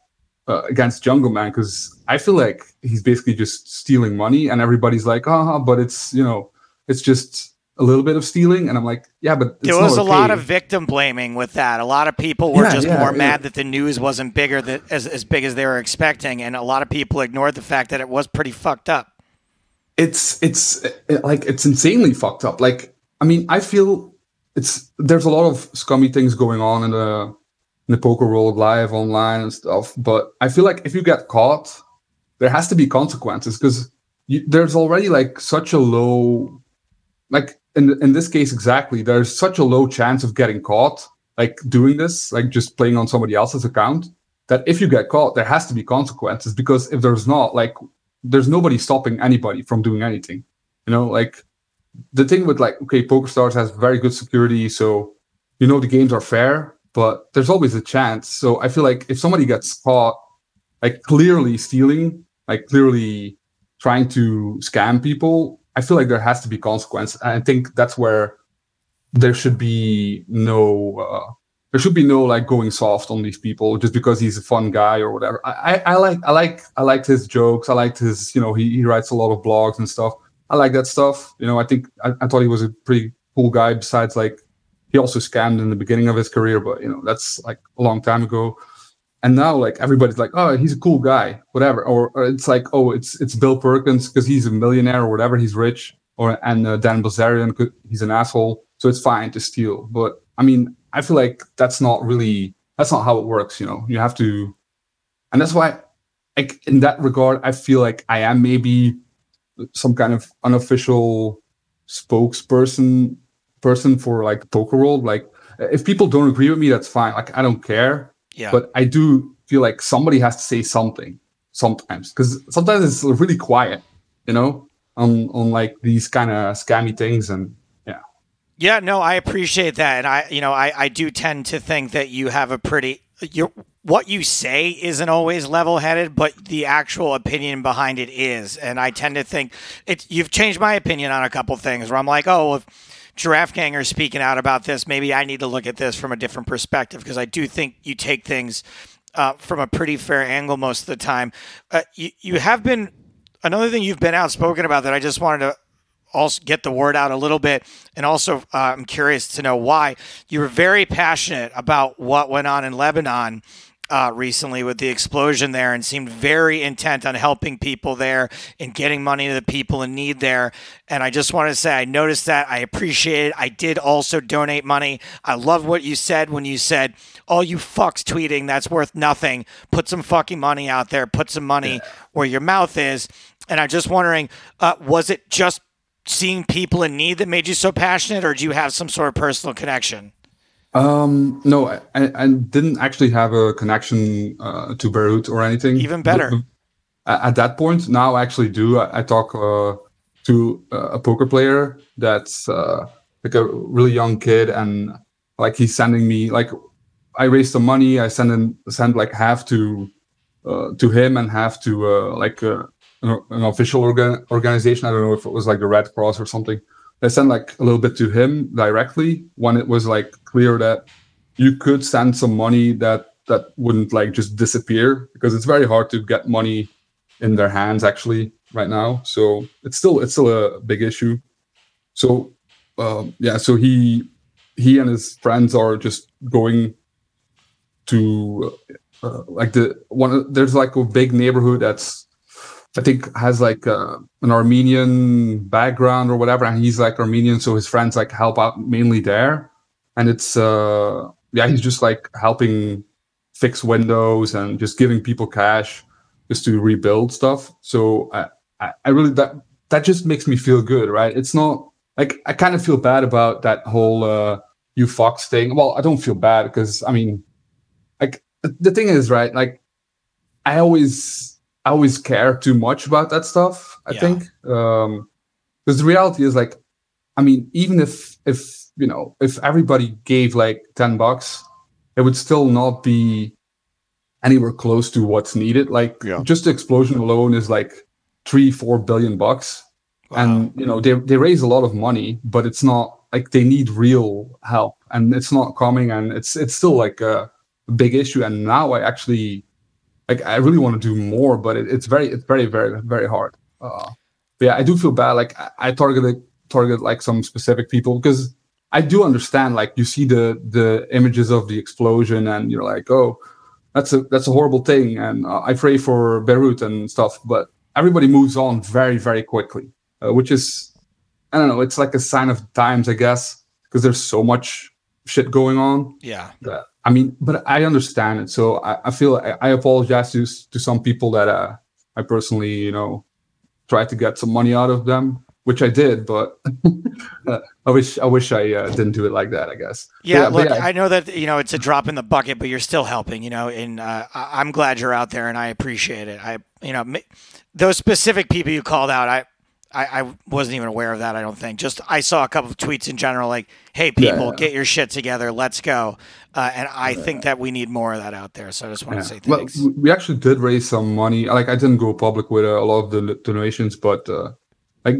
D: uh, against Jungleman because I feel like he's basically just stealing money, and everybody's like, ah, oh, but it's you know it's just a little bit of stealing and i'm like yeah but
B: there was a okay. lot of victim blaming with that a lot of people were yeah, just yeah, more yeah. mad that the news wasn't bigger that, as, as big as they were expecting and a lot of people ignored the fact that it was pretty fucked up
D: it's it's it, like it's insanely fucked up like i mean i feel it's there's a lot of scummy things going on in the in the poker world live online and stuff but i feel like if you get caught there has to be consequences because there's already like such a low like in in this case exactly there's such a low chance of getting caught like doing this like just playing on somebody else's account that if you get caught there has to be consequences because if there's not like there's nobody stopping anybody from doing anything you know? Like the thing with like okay PokerStars has very good security so you know the games are fair but there's always a chance. So i feel like if somebody gets caught like clearly stealing like clearly trying to scam people I feel like there has to be consequence. I think that's where there should be no uh, there should be no like going soft on these people just because he's a fun guy or whatever. I, I, I like I like I liked his jokes. I liked his you know he, he writes a lot of blogs and stuff. I like that stuff. You know I think I, I thought he was a pretty cool guy. Besides like he also scammed in the beginning of his career, but you know that's like a long time ago and now like everybody's like oh he's a cool guy whatever or, or it's like oh it's it's bill perkins because he's a millionaire or whatever he's rich or and uh, dan bilzerian he's an asshole so it's fine to steal but i mean i feel like that's not really that's not how it works you know you have to and that's why like in that regard i feel like i am maybe some kind of unofficial spokesperson person for like poker world. Like if people don't agree with me, that's fine. Like I don't care.
B: Yeah.
D: But I do feel like somebody has to say something sometimes because sometimes it's really quiet, you know, on on like these kind of scammy things and yeah.
B: Yeah, no, I appreciate that, and I, you know, I, I do tend to think that you have a pretty your what you say isn't always level headed, but the actual opinion behind it is, and I tend to think it. You've changed my opinion on a couple things where I'm like, oh, if Giraffe Gang are speaking out about this, maybe I need to look at this from a different perspective because I do think you take things uh, from a pretty fair angle most of the time. Uh, you you have been another thing you've been outspoken about that I just wanted to also get the word out a little bit. And also, uh, I'm curious to know why you were very passionate about what went on in Lebanon. Uh, recently, with the explosion there, and seemed very intent on helping people there and getting money to the people in need there. And I just want to say, I noticed that. I appreciate it. I did also donate money. I love what you said when you said, All you fucks tweeting, that's worth nothing. Put some fucking money out there, put some money where your mouth is. And I'm just wondering, uh, was it just seeing people in need that made you so passionate, or do you have some sort of personal connection?
D: Um, no, I, I didn't actually have a connection uh, to Beirut or anything.
B: Even better.
D: At that point, now I actually do. I, I talk uh, to uh, a poker player that's uh, like a really young kid, and like he's sending me like I raised some money. I send in, send like half to uh, to him and half to uh, like an, an official organ, organization. I don't know if it was like the Red Cross or something. They sent like a little bit to him directly when it was like clear that you could send some money that that wouldn't like just disappear because it's very hard to get money in their hands actually right now. So it's still it's still a big issue. So um, yeah, so he he and his friends are just going to uh, like the one. There's like a big neighborhood that's I think has like uh, an Armenian background or whatever, and he's like Armenian, so his friends like help out mainly there, and it's uh yeah he's just like helping fix windows and just giving people cash just to rebuild stuff. So I I, I really that that just makes me feel good, right? It's not like I kind of feel bad about that whole uh you fox thing. Well, I don't feel bad because I mean, like the thing is, right? Like I always I always care too much about that stuff. I yeah. think um, because the reality is like, I mean, even if if you know if everybody gave like ten bucks, it would still not be anywhere close to what's needed. Like yeah. just the explosion alone is like three four billion bucks, wow. and you know they they raise a lot of money, but it's not like they need real help, and it's not coming, and it's it's still like a big issue. And now I actually like I really want to do more, but it, it's very it's very very very hard. Uh, but yeah, I do feel bad. Like I, I targeted target like some specific people because I do understand. Like you see the the images of the explosion, and you're like, oh, that's a that's a horrible thing, and uh, I pray for Beirut and stuff. But everybody moves on very very quickly, uh, which is I don't know. It's like a sign of times, I guess, because there's so much shit going on.
B: Yeah.
D: That I mean, but I understand it. So I, I feel I, I, apologize to to some people that uh, I personally, you know, tried to get some money out of them, which I did. But [LAUGHS] uh, I wish I wish I uh, didn't do it like that. I guess.
B: Yeah, yeah look, yeah. I know that you know it's a drop in the bucket, but you're still helping. You know, and uh, I'm glad you're out there, and I appreciate it. I, you know, those specific people you called out, I I, I, wasn't even aware of that. I don't think. Just I saw a couple of tweets in general, like, "Hey, people, yeah. get your shit together. Let's go." Uh, and I yeah. think that we need more of that out there. So I just want yeah. to say thanks.
D: Well, we actually did raise some money. Like I didn't go public with uh, a lot of the donations, but uh, like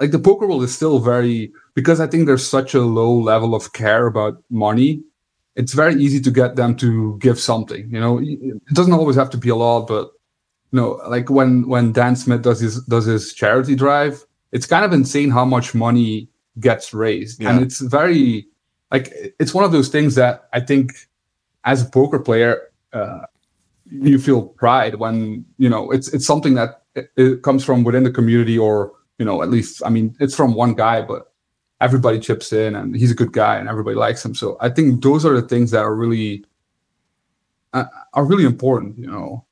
D: like the poker world is still very because I think there's such a low level of care about money. It's very easy to get them to give something. You know, it doesn't always have to be a lot, but no, like when when Dan Smith does his does his charity drive, it's kind of insane how much money gets raised, yeah. and it's very like it's one of those things that I think as a poker player, uh, you feel pride when you know it's it's something that it, it comes from within the community, or you know at least I mean it's from one guy, but everybody chips in, and he's a good guy, and everybody likes him. So I think those are the things that are really uh, are really important, you know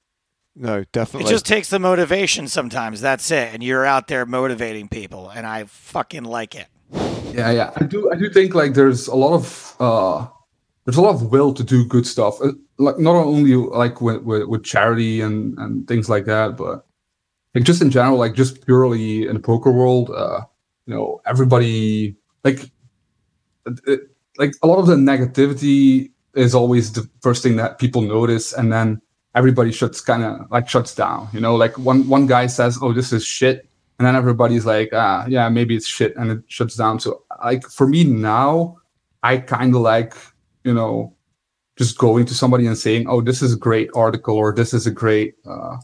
C: no, definitely.
B: It just takes the motivation sometimes. That's it. And you're out there motivating people, and I fucking like it.
D: Yeah, yeah. I do. I do think like there's a lot of uh, there's a lot of will to do good stuff. Uh, like not only like with, with with charity and and things like that, but like just in general, like just purely in the poker world. Uh, you know, everybody like it, like a lot of the negativity is always the first thing that people notice, and then everybody shuts kind of like shuts down. You know, like one one guy says, "Oh, this is shit," and then everybody's like, "Ah, yeah, maybe it's shit," and it shuts down. So, like for me now, I kind of like you know just going to somebody and saying, "Oh, this is a great article," or "This is a great." Uh,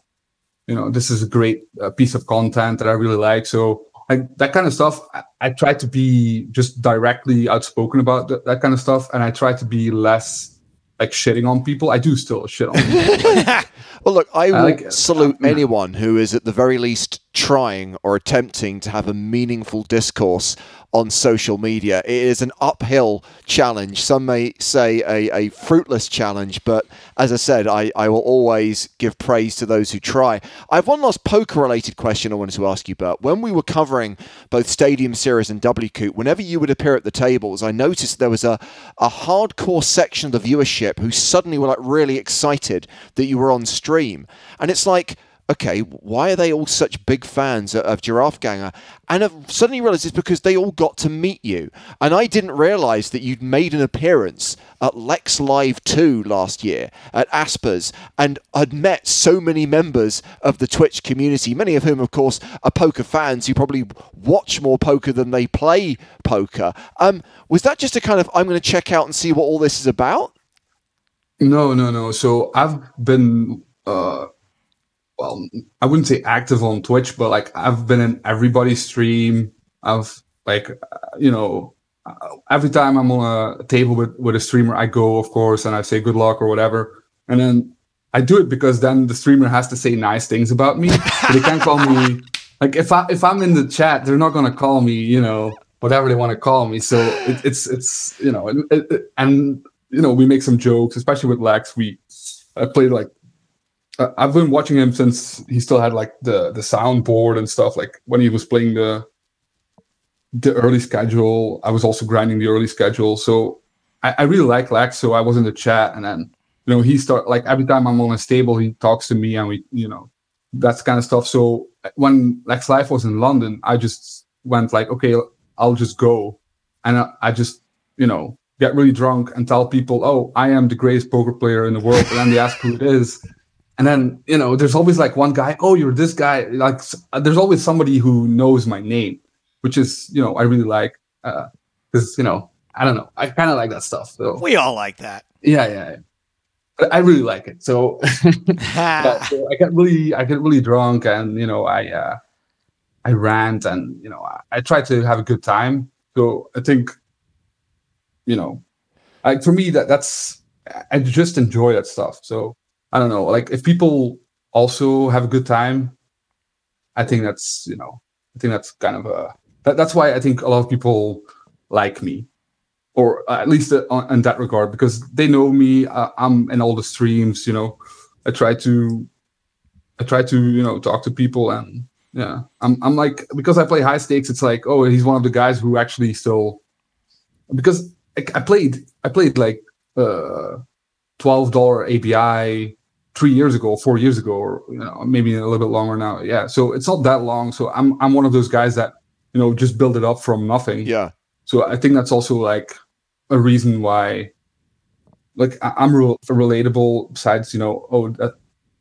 D: you know, this is a great uh, piece of content that I really like. So that kind of stuff I, I, try to be just directly outspoken about th- that kind of stuff and i try to be less like shitting on people i do still shit on [LAUGHS] people.
C: Well look i, will like, salute uh, anyone who is at the very least trying or attempting to have a meaningful discourse on social media. It is an uphill challenge. Some may say a, a fruitless challenge, but as I said, I, I will always give praise to those who try. I have one last poker related question I wanted to ask you, Bert. When we were covering both Stadium Series and WCOOP, whenever you would appear at the tables, I noticed there was a, a hardcore section of the viewership who suddenly were like really excited that you were on stream. And it's like, okay, why are they all such big fans of Giraffe Ganger? And I've suddenly realized it's because they all got to meet you. And I didn't realize that you'd made an appearance at Lex Live 2 last year at Aspers and had met so many members of the Twitch community, many of whom, of course, are poker fans who probably watch more poker than they play poker. Um, was that just a kind of, I'm going to check out and see what all this is about?
D: No, no, no. So I've been. Uh well, I wouldn't say active on Twitch, but like I've been in everybody's stream. I've like, uh, you know, uh, every time I'm on a table with, with a streamer, I go, of course, and I say good luck or whatever. And then I do it because then the streamer has to say nice things about me. They can't call me [LAUGHS] like if I if I'm in the chat, they're not gonna call me, you know, whatever they want to call me. So it, it's it's you know, it, it, and you know, we make some jokes, especially with Lex. We I played like I've been watching him since he still had like the the soundboard and stuff. Like when he was playing the the early schedule, I was also grinding the early schedule. So I, I really like Lex. So I was in the chat, and then you know he start like every time I'm on a stable, he talks to me, and we you know that's kind of stuff. So when Lex Live was in London, I just went like, okay, I'll just go, and I, I just you know get really drunk and tell people, oh, I am the greatest poker player in the world, and then they ask who it is and then you know there's always like one guy oh you're this guy like there's always somebody who knows my name which is you know i really like because uh, you know i don't know i kind of like that stuff so.
B: We all like that.
D: Yeah yeah, yeah. but i really like it so, [LAUGHS] [LAUGHS] so, i get really i get really drunk and you know i uh i rant and you know I, I try to have a good time. So i think you know I, for me that that's i just enjoy that stuff so I don't know, like if people also have a good time, I think that's you know, I think that's kind of a that, that's why I think a lot of people like me, or at least uh, in that regard because they know me. Uh, I'm in all the streams, you know. I try to, I try to you know talk to people and yeah, I'm I'm like because I play high stakes. It's like oh he's one of the guys who actually still because I, I played I played like uh twelve dollar ABI three years ago, four years ago, or you know maybe a little bit longer now. Yeah, so it's not that long. So I'm I'm one of those guys that you know just build it up from nothing.
C: Yeah.
D: So I think that's also like a reason why, like I'm real relatable. Besides, you know, oh that,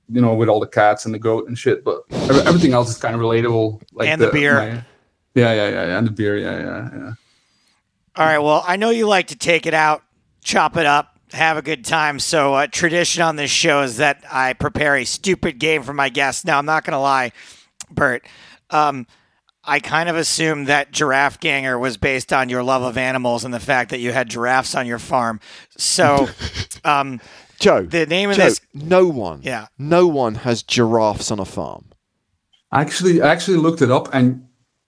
D: you know, with all the cats and the goat and shit, but everything else is kind of relatable.
B: Like and the, the beer.
D: My, yeah, yeah, yeah, yeah, and the beer. Yeah, yeah, yeah.
B: All right. Well, I know you like to take it out, chop it up, have a good time. So, uh, tradition on this show is that I prepare a stupid game for my guests. Now, I'm not going to lie, Bert. Um, I kind of assumed that Giraffe Ganger was based on your love of animals and the fact that you had giraffes on your farm. So, [LAUGHS] um,
C: Joe,
B: the name of
C: Joe,
B: this,
C: no one,
B: yeah,
C: no one has giraffes on a farm.
D: Actually, I actually looked it up, and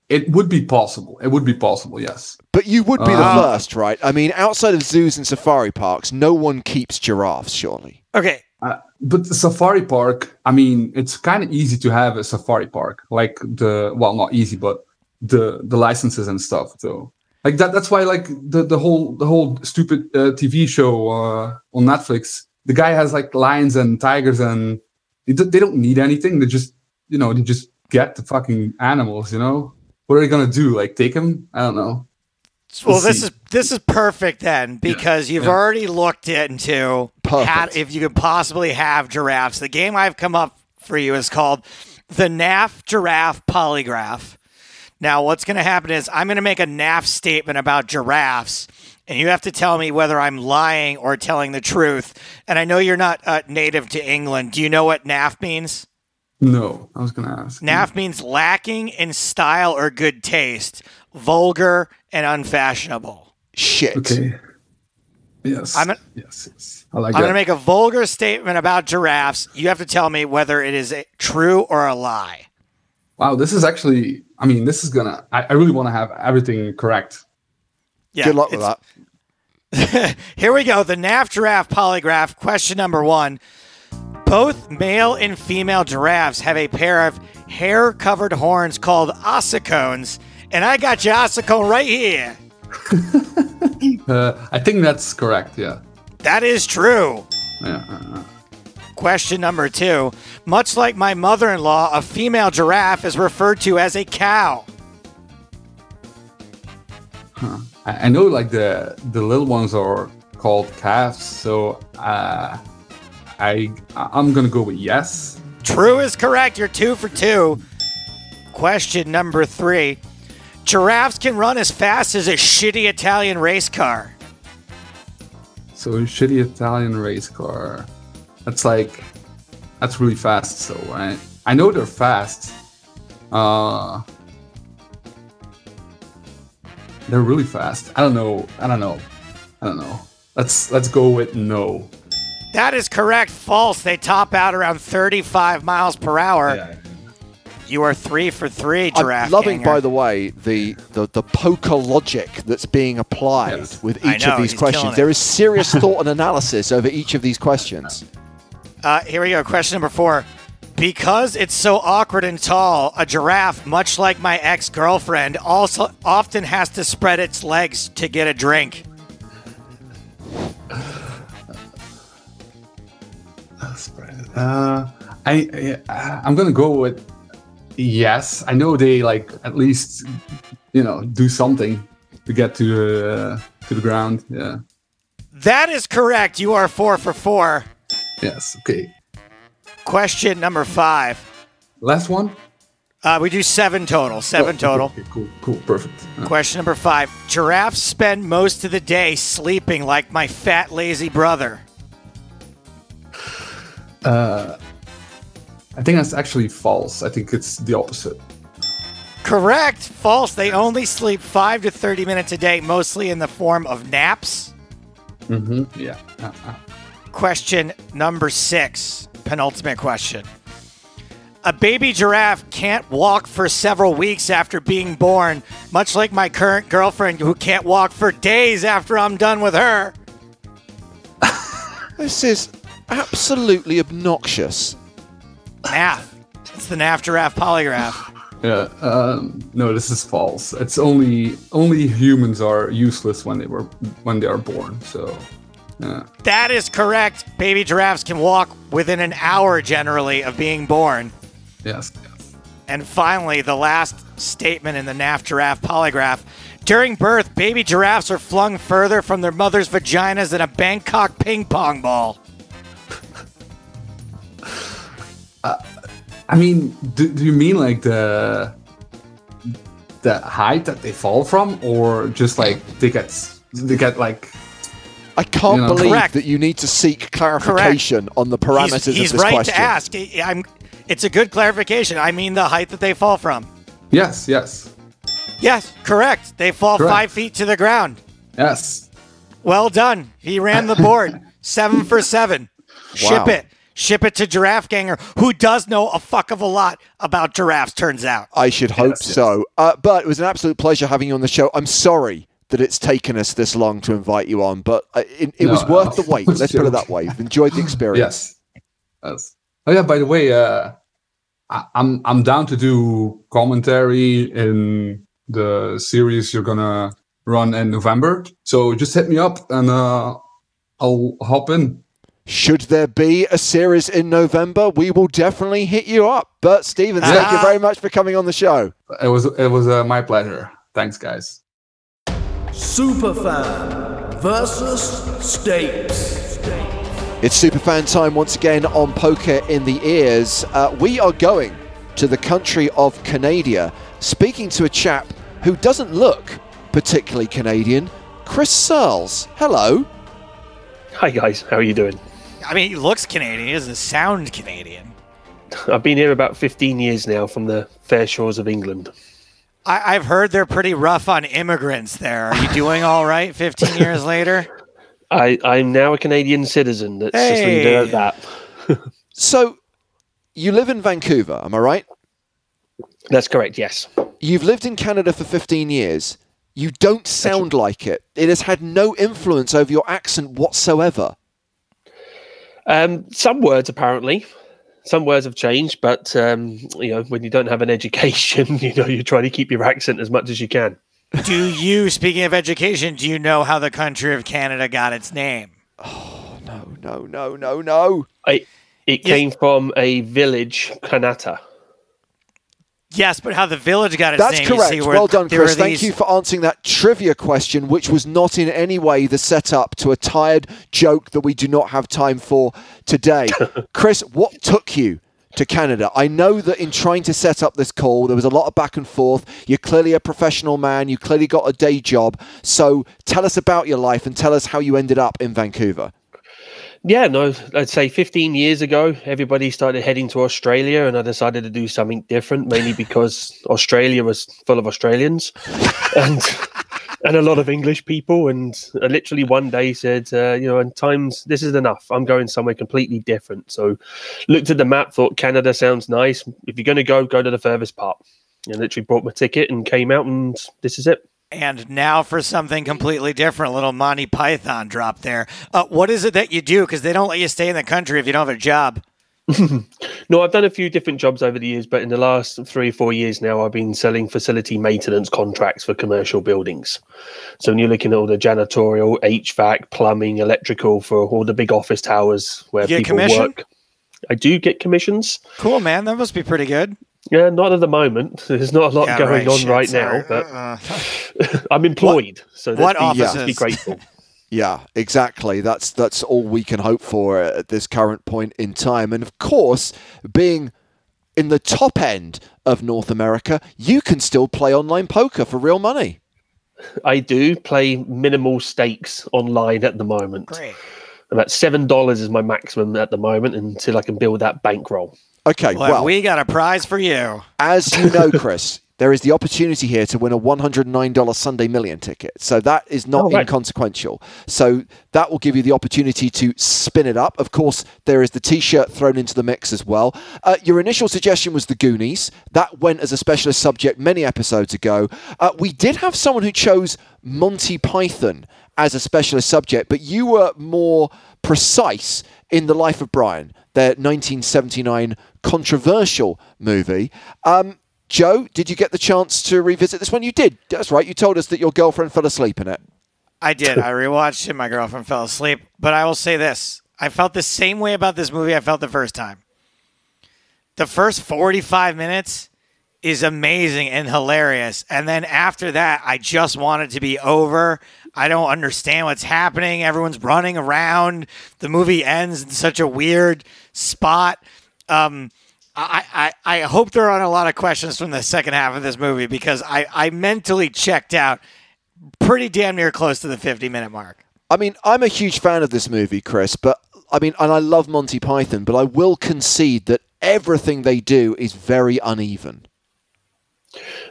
D: it would be possible. It would be possible, yes.
C: But you would be uh, the first, right? I mean, outside of zoos and safari parks, no one keeps giraffes, surely.
B: Okay.
D: Uh, but the safari park, I mean, it's kind of easy to have a safari park. Like the, well, not easy, but the the licenses and stuff. So Like that. That's why like the the whole the whole stupid uh, TV show uh, on Netflix. The guy has like lions and tigers, and they, d- they don't need anything. They just you know they just get the fucking animals. You know what are they gonna do? Like take them? I don't know.
B: Well,
D: We'll
B: this
D: see.
B: is this is perfect then because you've
D: yeah.
B: already looked into how, if you could possibly have giraffes. The game I've come up for you is called the NAF Giraffe Polygraph. Now, what's going to happen is I'm going to make a NAF statement about giraffes, and you have to tell me whether I'm lying or telling the truth. And I know you're not uh, native to England. Do you know what NAF means?
D: No, I was gonna ask.
B: NAF means lacking in style or good taste, vulgar and unfashionable.
C: Shit.
D: Okay. Yes.
B: I'm a-
D: yes. Yes. I like
B: I'm going to make a vulgar statement about giraffes. You have to tell me whether it is a, true or a lie.
D: wow, this is actually. I mean, this is gonna. I, I really want to have everything correct.
B: Yeah,
C: Good luck with that. [LAUGHS]
B: Here we go. The NAF giraffe polygraph. Question number one. Both male and female giraffes have a pair of hair covered horns called ossicones. And I got your ossicone right here. [LAUGHS]
D: Uh, I think that's correct. Yeah.
B: That is true.
D: Yeah. uh, uh.
B: Question number two. Much like my mother in law, a female giraffe is referred to as a cow.
D: I, I know like the the little ones are called calves, so uh, I I'm gonna go with yes.
B: True is correct. You're two for two. Question number three. Giraffes can run as fast as a shitty Italian race car.
D: So a shitty Italian race car. That's like that's really fast. So I I know they're fast. Uh, they're really fast. I don't know. I don't know. I don't know. Let's let's go with no.
B: That is correct. False. They top out around 35 miles per hour. Yeah. You are three for three, giraffe.
C: I'm loving,
B: ganger.
C: by the way, the, the, the poker logic that's being applied
D: Yes.
C: with each
B: know,
C: of these questions. There is serious [LAUGHS] thought and analysis over each of these questions.
B: Uh, here we go. Question number four. Because it's so awkward and tall, a giraffe, much like my ex girlfriend, also often has to spread its legs to get a drink.
D: Uh, I, I I'm gonna go with yes. I know they like at least you know do something to get to uh, to the ground. Yeah.
B: That is correct. You are four for four.
D: Yes. Okay.
B: Question number five.
D: Last one.
B: Uh, we do seven total. Seven
D: Oh,
B: total.
D: Okay, cool. Cool. Perfect. Uh,
B: Question number five. Giraffes spend most of the day sleeping like my fat, lazy brother.
D: I think that's actually false. I think it's the opposite.
B: Correct. False. They only sleep five to 30 minutes a day, mostly in the form of naps.
D: Mm-hmm. Yeah. Uh, uh.
B: Question number six. Penultimate question. A baby giraffe can't walk for several weeks after being born, much like my current girlfriend who can't walk for days after I'm done with her. [LAUGHS]
C: This is absolutely obnoxious.
B: NAF. It's the NAF giraffe polygraph.
D: Yeah. Um, no, this is false. It's only only humans are useless when they were when they are born. So. Yeah.
B: That is correct. Baby giraffes can walk within an hour generally of being born.
D: Yes. yes.
B: And finally, the last statement in the NAF giraffe polygraph. During birth, baby giraffes are flung further from their mother's vaginas than a Bangkok ping pong ball.
D: I mean, do, do you mean like the the height that they fall from, or just like they get they get like
C: I can't
D: You know-
C: believe
B: Correct.
C: that you need to seek clarification on the parameters
B: He's, he's
C: of this
B: right
C: question.
B: to ask. I- I'm, it's a good clarification. I mean the height that they fall from.
D: yes, yes,
B: Yes, correct. They fall
D: Correct.
B: five feet to the ground.
D: yes.
B: Well done. He ran the board. [LAUGHS] seven for seven. Ship it. Ship it to Giraffe Ganger, who does know a fuck of a lot about giraffes, turns out.
C: I should hope
D: Yes, yes.
C: so. Uh, but it was an absolute pleasure having you on the show. I'm sorry that it's taken us this long to invite you on, but uh, it, it
D: No,
C: was worth
D: no.
C: the wait. Let's put it that way. We've [LAUGHS] enjoyed the experience.
D: Yes. Yes. Oh yeah. By the way, uh, I, I'm I'm down to do commentary in the series you're gonna run in November. So just hit me up and uh, I'll hop in.
C: Should there be a series in November, we will definitely hit you up. Bert Stevens, thank you very much for coming on the show.
D: It was it was uh, my pleasure. Thanks, guys.
E: Superfan versus Stapes.
C: It's Superfan time once again on Poker in the Ears. Uh, we are going to the country of Canada, speaking to a chap who doesn't look particularly Canadian, Chris Searles. Hello.
F: Hi guys, how are you doing?
B: I mean, he looks Canadian. He doesn't sound Canadian.
F: I've been here about 15 years now from the fair shores of England.
B: I, I've heard they're pretty rough on immigrants there. Are you doing all right 15 [LAUGHS] years later?
F: I, I'm now a Canadian citizen. Let's just leave it
B: Hey.
F: at that. [LAUGHS]
C: So, you live in Vancouver, am I right?
F: That's correct, yes.
C: You've lived in Canada for 15 years. You don't sound like it. It has had no influence over your accent whatsoever.
F: Um, some words, apparently. Some words have changed, but um, you know, when you don't have an [LAUGHS] education, you know, you try to keep your accent as much as you can.
B: do you, speaking of education, do you know how the country of Canada got its name?
C: Oh no, no, no, no, no.
F: I, it came from a village, Kanata.
B: Yes, but how the village got its
C: That's
B: name. you
C: correct.
B: see,
C: well done,
B: there were
C: Chris. Thank
B: these-
C: you for answering that trivia question, which was not in any way the setup to a tired joke that we do not have time for today. [LAUGHS] Chris, what took you to Canada? I know that in trying to set up this call, there was a lot of back and forth. You're clearly a professional man. You clearly got a day job. So tell us about your life and tell us how you ended up in Vancouver.
F: Yeah, no, I'd say 15 years ago, everybody started heading to Australia, and I decided to do something different, mainly because [LAUGHS] Australia was full of Australians [LAUGHS] and and a lot of English people. And I literally one day said, uh, you know, and times this is enough. I'm going somewhere completely different. So looked at the map, thought Canada sounds nice. If you're going to go, go to the furthest part. And literally bought my ticket and came out, and this is it.
B: And now for something completely different, a little Monty Python drop there. Uh, what is it that you do? Because they don't let you stay in the country if you don't have a job. [LAUGHS]
F: No, I've done a few different jobs over the years, but in the last three or four years now, I've been selling facility maintenance contracts for commercial buildings. So when you're looking at all the janitorial, HVAC, plumbing, electrical for all the big office towers where
B: You get
F: people
B: commission?
F: work. I do get commissions.
B: Cool, man. That must be pretty good.
F: Yeah, not at the moment. There's not a lot
B: Yeah,
F: going
B: right,
F: on
B: shit,
F: right
B: sorry.
F: now, but
B: Uh, [LAUGHS]
F: I'm employed. so let's
B: what
F: be, let's be grateful. [LAUGHS]
C: Yeah, exactly. That's that's all we can hope for at this current point in time. And of course, being in the top end of North America, you can still play online poker for real money.
F: I do play minimal stakes online at the moment.
B: great.
F: About seven dollars is my maximum at the moment until I can build that bankroll.
C: Okay,
B: Well,
C: well,
B: we got a prize for you.
C: as you know, [LAUGHS] Chris, there is the opportunity here to win a $109 Sunday Million ticket. So that is not
F: Oh, right.
C: inconsequential. So that will give you the opportunity to spin it up. Of course, there is the t shirt thrown into the mix as well. Uh, your initial suggestion was the Goonies. That went as a specialist subject many episodes ago. Uh, we did have someone who chose Monty Python as a specialist subject, but you were more precise in The Life of Brian, their 1979 controversial movie. Um, Joe, did you get the chance to revisit this one? You did. That's right. You told us that your girlfriend fell asleep in it.
B: I did. I rewatched it. My girlfriend fell asleep. But I will say this I felt the same way about this movie I felt the first time. The first 45 minutes is amazing and hilarious. And then after that, I just want it to be over. I don't understand what's happening. Everyone's running around. The movie ends in such a weird spot. Um, I, I, I hope there aren't a lot of questions from the second half of this movie because I, I mentally checked out pretty damn near close to the 50 minute mark.
C: I mean, I'm a huge fan of this movie, Chris, but I mean, and I love Monty Python, but I will concede that everything they do is very uneven.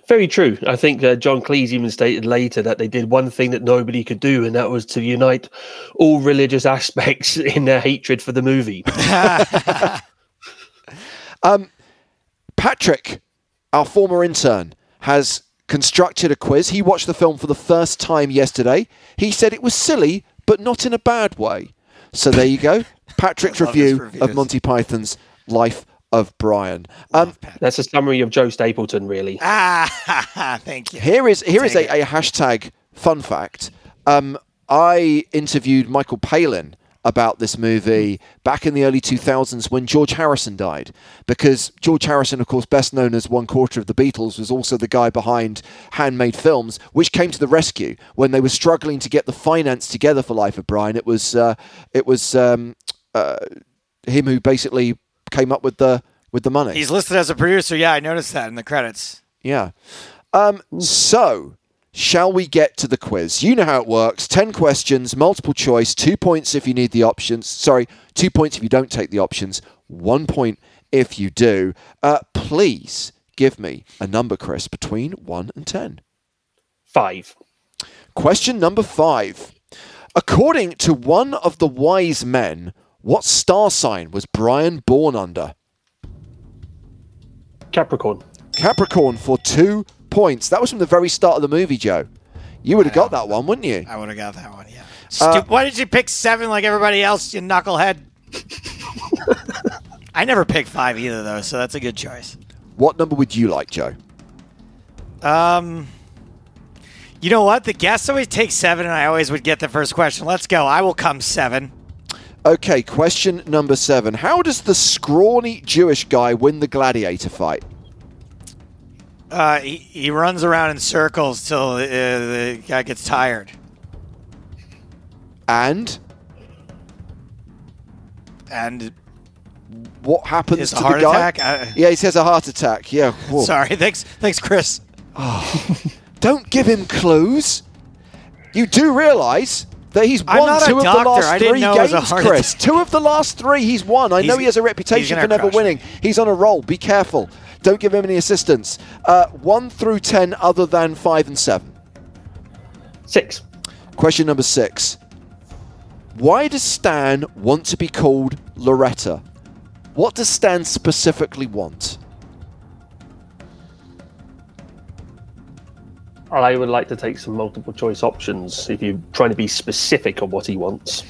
F: Very true. I think uh, John Cleese even stated later that they did one thing that nobody could do, and that was to unite all religious [LAUGHS] aspects in their hatred for the movie. [LAUGHS]
C: Patrick, our former intern, has constructed a quiz. He watched the film for the first time yesterday. He said it was silly, but not in a bad way. So there you go. [LAUGHS] Patrick's
B: love
C: review of. Monty Python's Life of Brian. Um,
F: That's a summary of Joe Stapleton, really.
B: Ah, [LAUGHS] thank you.
C: here is here is
B: Take
C: a, a hashtag fun fact. Um, I interviewed Michael Palin about this movie back in the early 2000s when George Harrison died. Because George Harrison, of course, best known as one quarter of the Beatles, was also the guy behind Handmade Films, which came to the rescue when they were struggling to get the finance together for Life of Brian. It was uh, it was um, uh, him who basically came up with the with the money.
B: He's listed as a producer. Yeah, I noticed that in the credits.
C: Yeah. Um, so, shall we get to the quiz? You know how it works 10 questions, multiple choice, two points if you need the options. Sorry, two points if you don't take the options, one point if you do. Uh, please give me a number, Chris, between 1 and 10.
F: Five.
C: Question number five. According to one of the wise men, what star sign was Brian born under?
F: Capricorn.
C: Capricorn for two points. That was from the very start of the movie, Joe. You would have got that one, wouldn't you?
B: I would have got that one. Yeah.
C: Uh,
B: Stu- Why did you pick seven like everybody else? You knucklehead. [LAUGHS] I never picked five either, though, so that's a good choice.
C: What number would you like, Joe?
B: Um, you know what? The guests always take seven, and I always would get the first question. Let's go. I will come seven.
C: Okay, question number seven. How does the scrawny Jewish guy win the gladiator fight?
B: Uh, he, he runs around in circles till uh, the guy gets tired.
C: And
B: And
C: what happens
B: His
C: to
B: heart
C: the guy?
B: attack? I-
C: yeah, he says a heart attack. Yeah. whoa.
B: sorry, [LAUGHS] thanks, thanks, Chris. [LAUGHS]
C: Don't give him clues. You do realise that he's won two of the last three
B: know it was a
C: games, Chris.
B: attack. [LAUGHS]
C: Two of the last three he's won. I know he has a reputation for never
B: crush me.
C: winning. He's on a roll. Be careful. Don't give him any assistance. Uh, one through ten, other than five and seven.
F: Six.
C: Question number six. Why does Stan want to be called Loretta? What does Stan specifically want?
F: I would like to take some multiple choice options if you're trying to be specific on what he wants.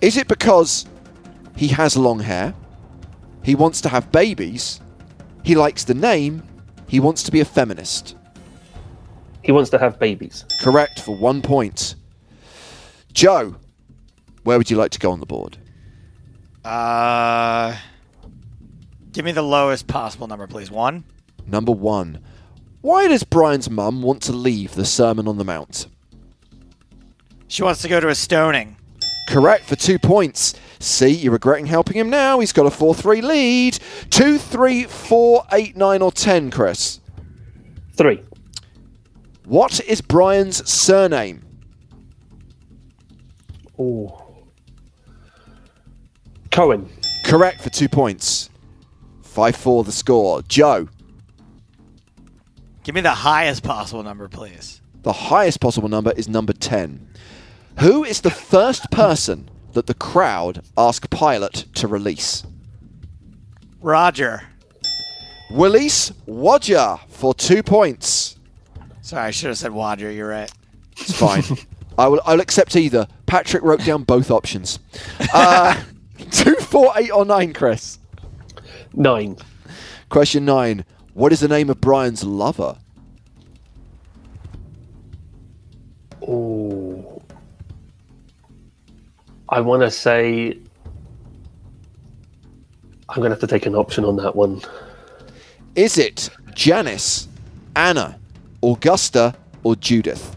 C: Is it because he has long hair? He wants to have babies? He likes the name? He wants to be a feminist?
F: He wants to have babies.
C: Correct for one point. Joe, where would you like to go on the board?
B: Uh, give me the lowest possible number, please. One.
C: Number one. Why does Brian's mum want to leave the Sermon on the Mount?
B: She wants to go to a stoning.
C: Correct for two points. See, you're regretting helping him now. He's got a 4 3 lead. Two, three, four, eight, nine, or 10, Chris.
F: Three.
C: What is Brian's surname?
F: Oh. Cohen.
C: Correct for two points. 5 4 the score. Joe,
B: Give me the highest possible number, please.
C: the highest possible number is number 10. Who is the first person that the crowd ask Pilate to release?
B: Roger.
C: Release Wodger for two points.
B: Sorry, I should have said Roger. You're right.
C: It's fine. [LAUGHS] I will. I'll accept either. Patrick wrote down both options. Uh, [LAUGHS] two, four, eight, or nine, Chris.
F: Nine.
C: Question nine. What is the name of Brian's lover?
F: Oh. I want to say. I'm going to have to take an option on that one.
C: Is it Janice, Anna, Augusta, or Judith?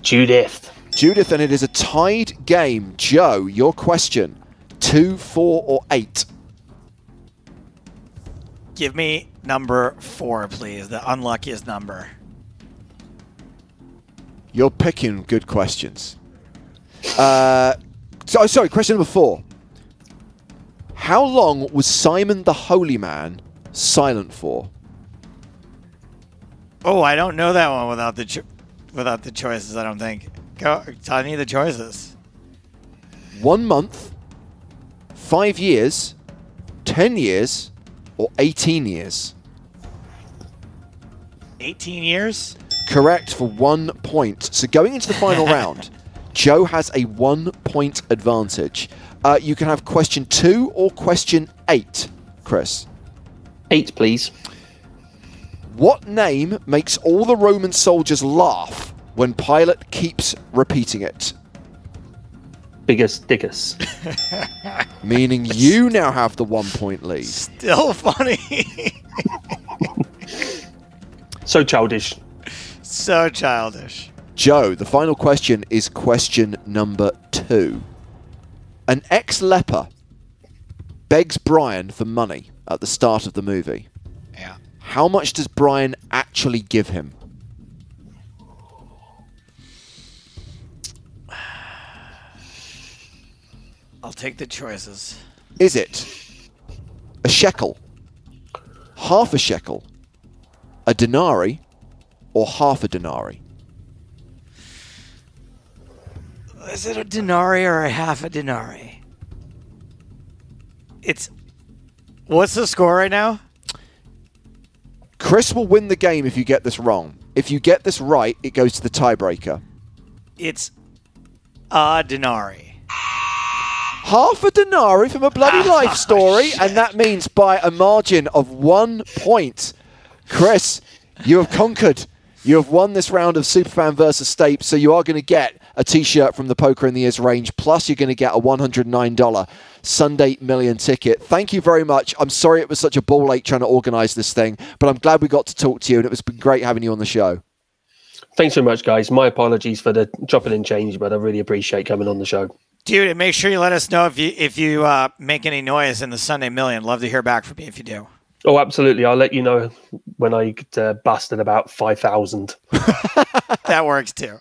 F: Judith.
C: Judith, and it is a tied game. Joe, your question. Two, four, or eight?
B: Give me number four, please. The unluckiest number.
C: You're picking good questions. Uh, so, sorry, question number four. How long was Simon the Holy Man silent for?
B: Oh, I don't know that one without the cho- without the choices. I don't think. Go. Tell me the choices.
C: One month, five years, ten years, or 18 years?
B: 18 years.
C: Correct for one point. So going into the final [LAUGHS] round, Joe has a one point advantage. Uh, you can have question two or question eight, Chris.
F: Eight, please.
C: What name makes all the Roman soldiers laugh when Pilate keeps repeating it?
F: Biggus Dickus. [LAUGHS]
C: Meaning you now have the one point lead.
B: Still funny.
F: So childish.
B: so childish.
C: Joe, the final question is question number two. An ex leper begs Brian for money at the start of the movie.
B: Yeah.
C: How much does Brian actually give him?
B: I'll take the choices.
C: Is it a shekel, half a shekel, a denarii, or half a denarii?
B: Is it a denarii or a half a denarii? It's. What's the score right now?
C: Chris will win the game if you get this wrong. If you get this right, it goes to the tiebreaker.
B: It's a denarii.
C: Half a denarii from a bloody ah, life ah, story, and that means by a margin of one point. Chris, you have conquered. You have won this round of Superfan versus Stape, so you are going to get a T-shirt from the Poker in the Ears range. Plus, you're going to get a $109 Sunday Million ticket. Thank you very much. I'm sorry it was such a ball ache trying to organise this thing, but I'm glad we got to talk to you, and it was been great having you on the show.
F: Thanks so much, guys. My apologies for the dropping in change, but I really appreciate coming on the show.
B: Dude, and make sure you let us know if you if you uh, make any noise in the Sunday Million. Love to hear back from you if you do.
F: Oh, absolutely. I'll let you know when I get uh, busted about 5,000. [LAUGHS]
B: That works too.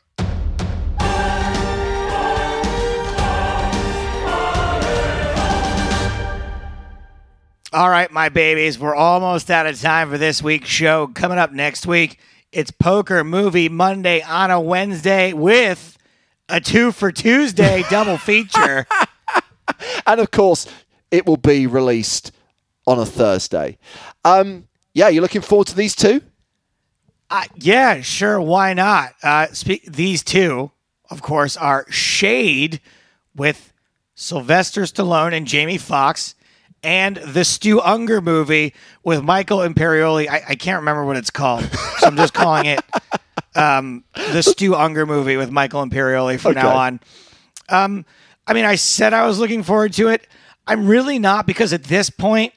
B: All right, my babies, we're almost out of time for this week's show. Coming up next week, it's Poker Movie Monday on a Wednesday with a two for Tuesday double feature. [LAUGHS]
C: and of course, it will be released on a Thursday. Um, yeah, you're looking forward to these two?
B: Uh, yeah, sure. Why not? Uh, spe- these two, of course, are Shade with Sylvester Stallone and Jamie Foxx, and the Stu Ungar movie with Michael Imperioli. I, I can't remember what it's called, so I'm just calling it um, the Stu Ungar movie with Michael Imperioli from now on. Um, I mean, I said I was looking forward to it. I'm really not because at this point,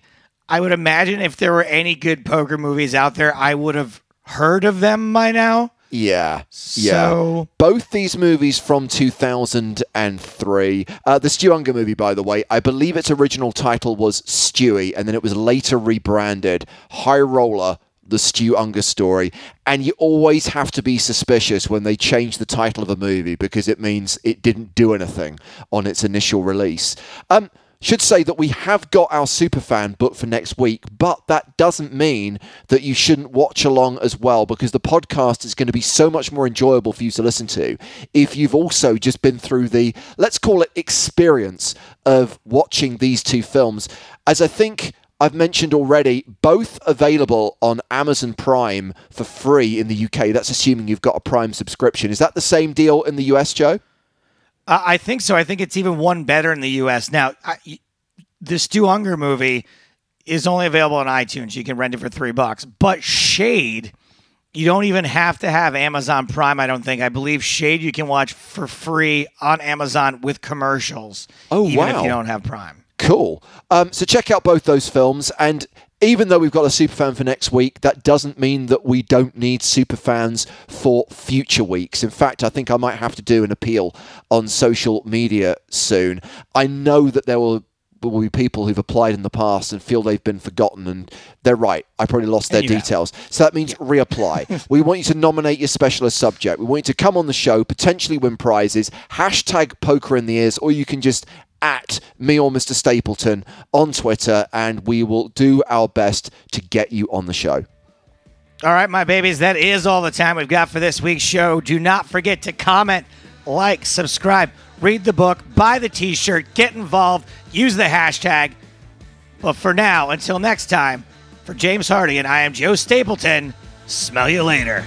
B: I would imagine if there were any good poker movies out there, I would have heard of them by now.
C: Yeah. Yeah. Both these movies from 2003. Uh, the Stu Ungar movie, by the way, I believe its original title was Stuey, and then it was later rebranded High Roller. The Stu Ungar story, and you always have to be suspicious when they change the title of a movie because it means it didn't do anything on its initial release. Um, should say that we have got our superfan book for next week, but that doesn't mean that you shouldn't watch along as well because the podcast is going to be so much more enjoyable for you to listen to if you've also just been through the, let's call it experience of watching these two films. As I think I've mentioned already, both available on Amazon Prime for free in the UK. That's assuming you've got a Prime subscription. Is that the same deal in the US, Joe?
B: Uh, I think so. I think it's even one better in the U.S. Now, I, the Stu Ungar movie is only available on iTunes. You can rent it for three bucks. But Shade, you don't even have to have Amazon Prime. I don't think. I believe Shade you can watch for free on Amazon with commercials.
C: Oh,
B: even if you don't have Prime.
C: Cool. Um, so check out both those films. And even though we've got a superfan for next week, that doesn't mean that we don't need superfans for future weeks. In fact, I think I might have to do an appeal on social media soon. I know that there will will be people who've applied in the past and feel they've been forgotten and they're right i probably lost their
B: have.
C: details so that means reapply [LAUGHS] we want you to nominate your specialist subject we want you to come on the show potentially win prizes hashtag poker in the ears or you can just at me or Mr. Stapleton on Twitter, and we will do our best to get you on the show.
B: All right, my babies, that is all the time we've got for this week's show. Do not forget to comment, like, subscribe, read the book, buy the t shirt, get involved, use the hashtag. But for now, until next time, for James Hartigan and I am Joe Stapleton, smell you later.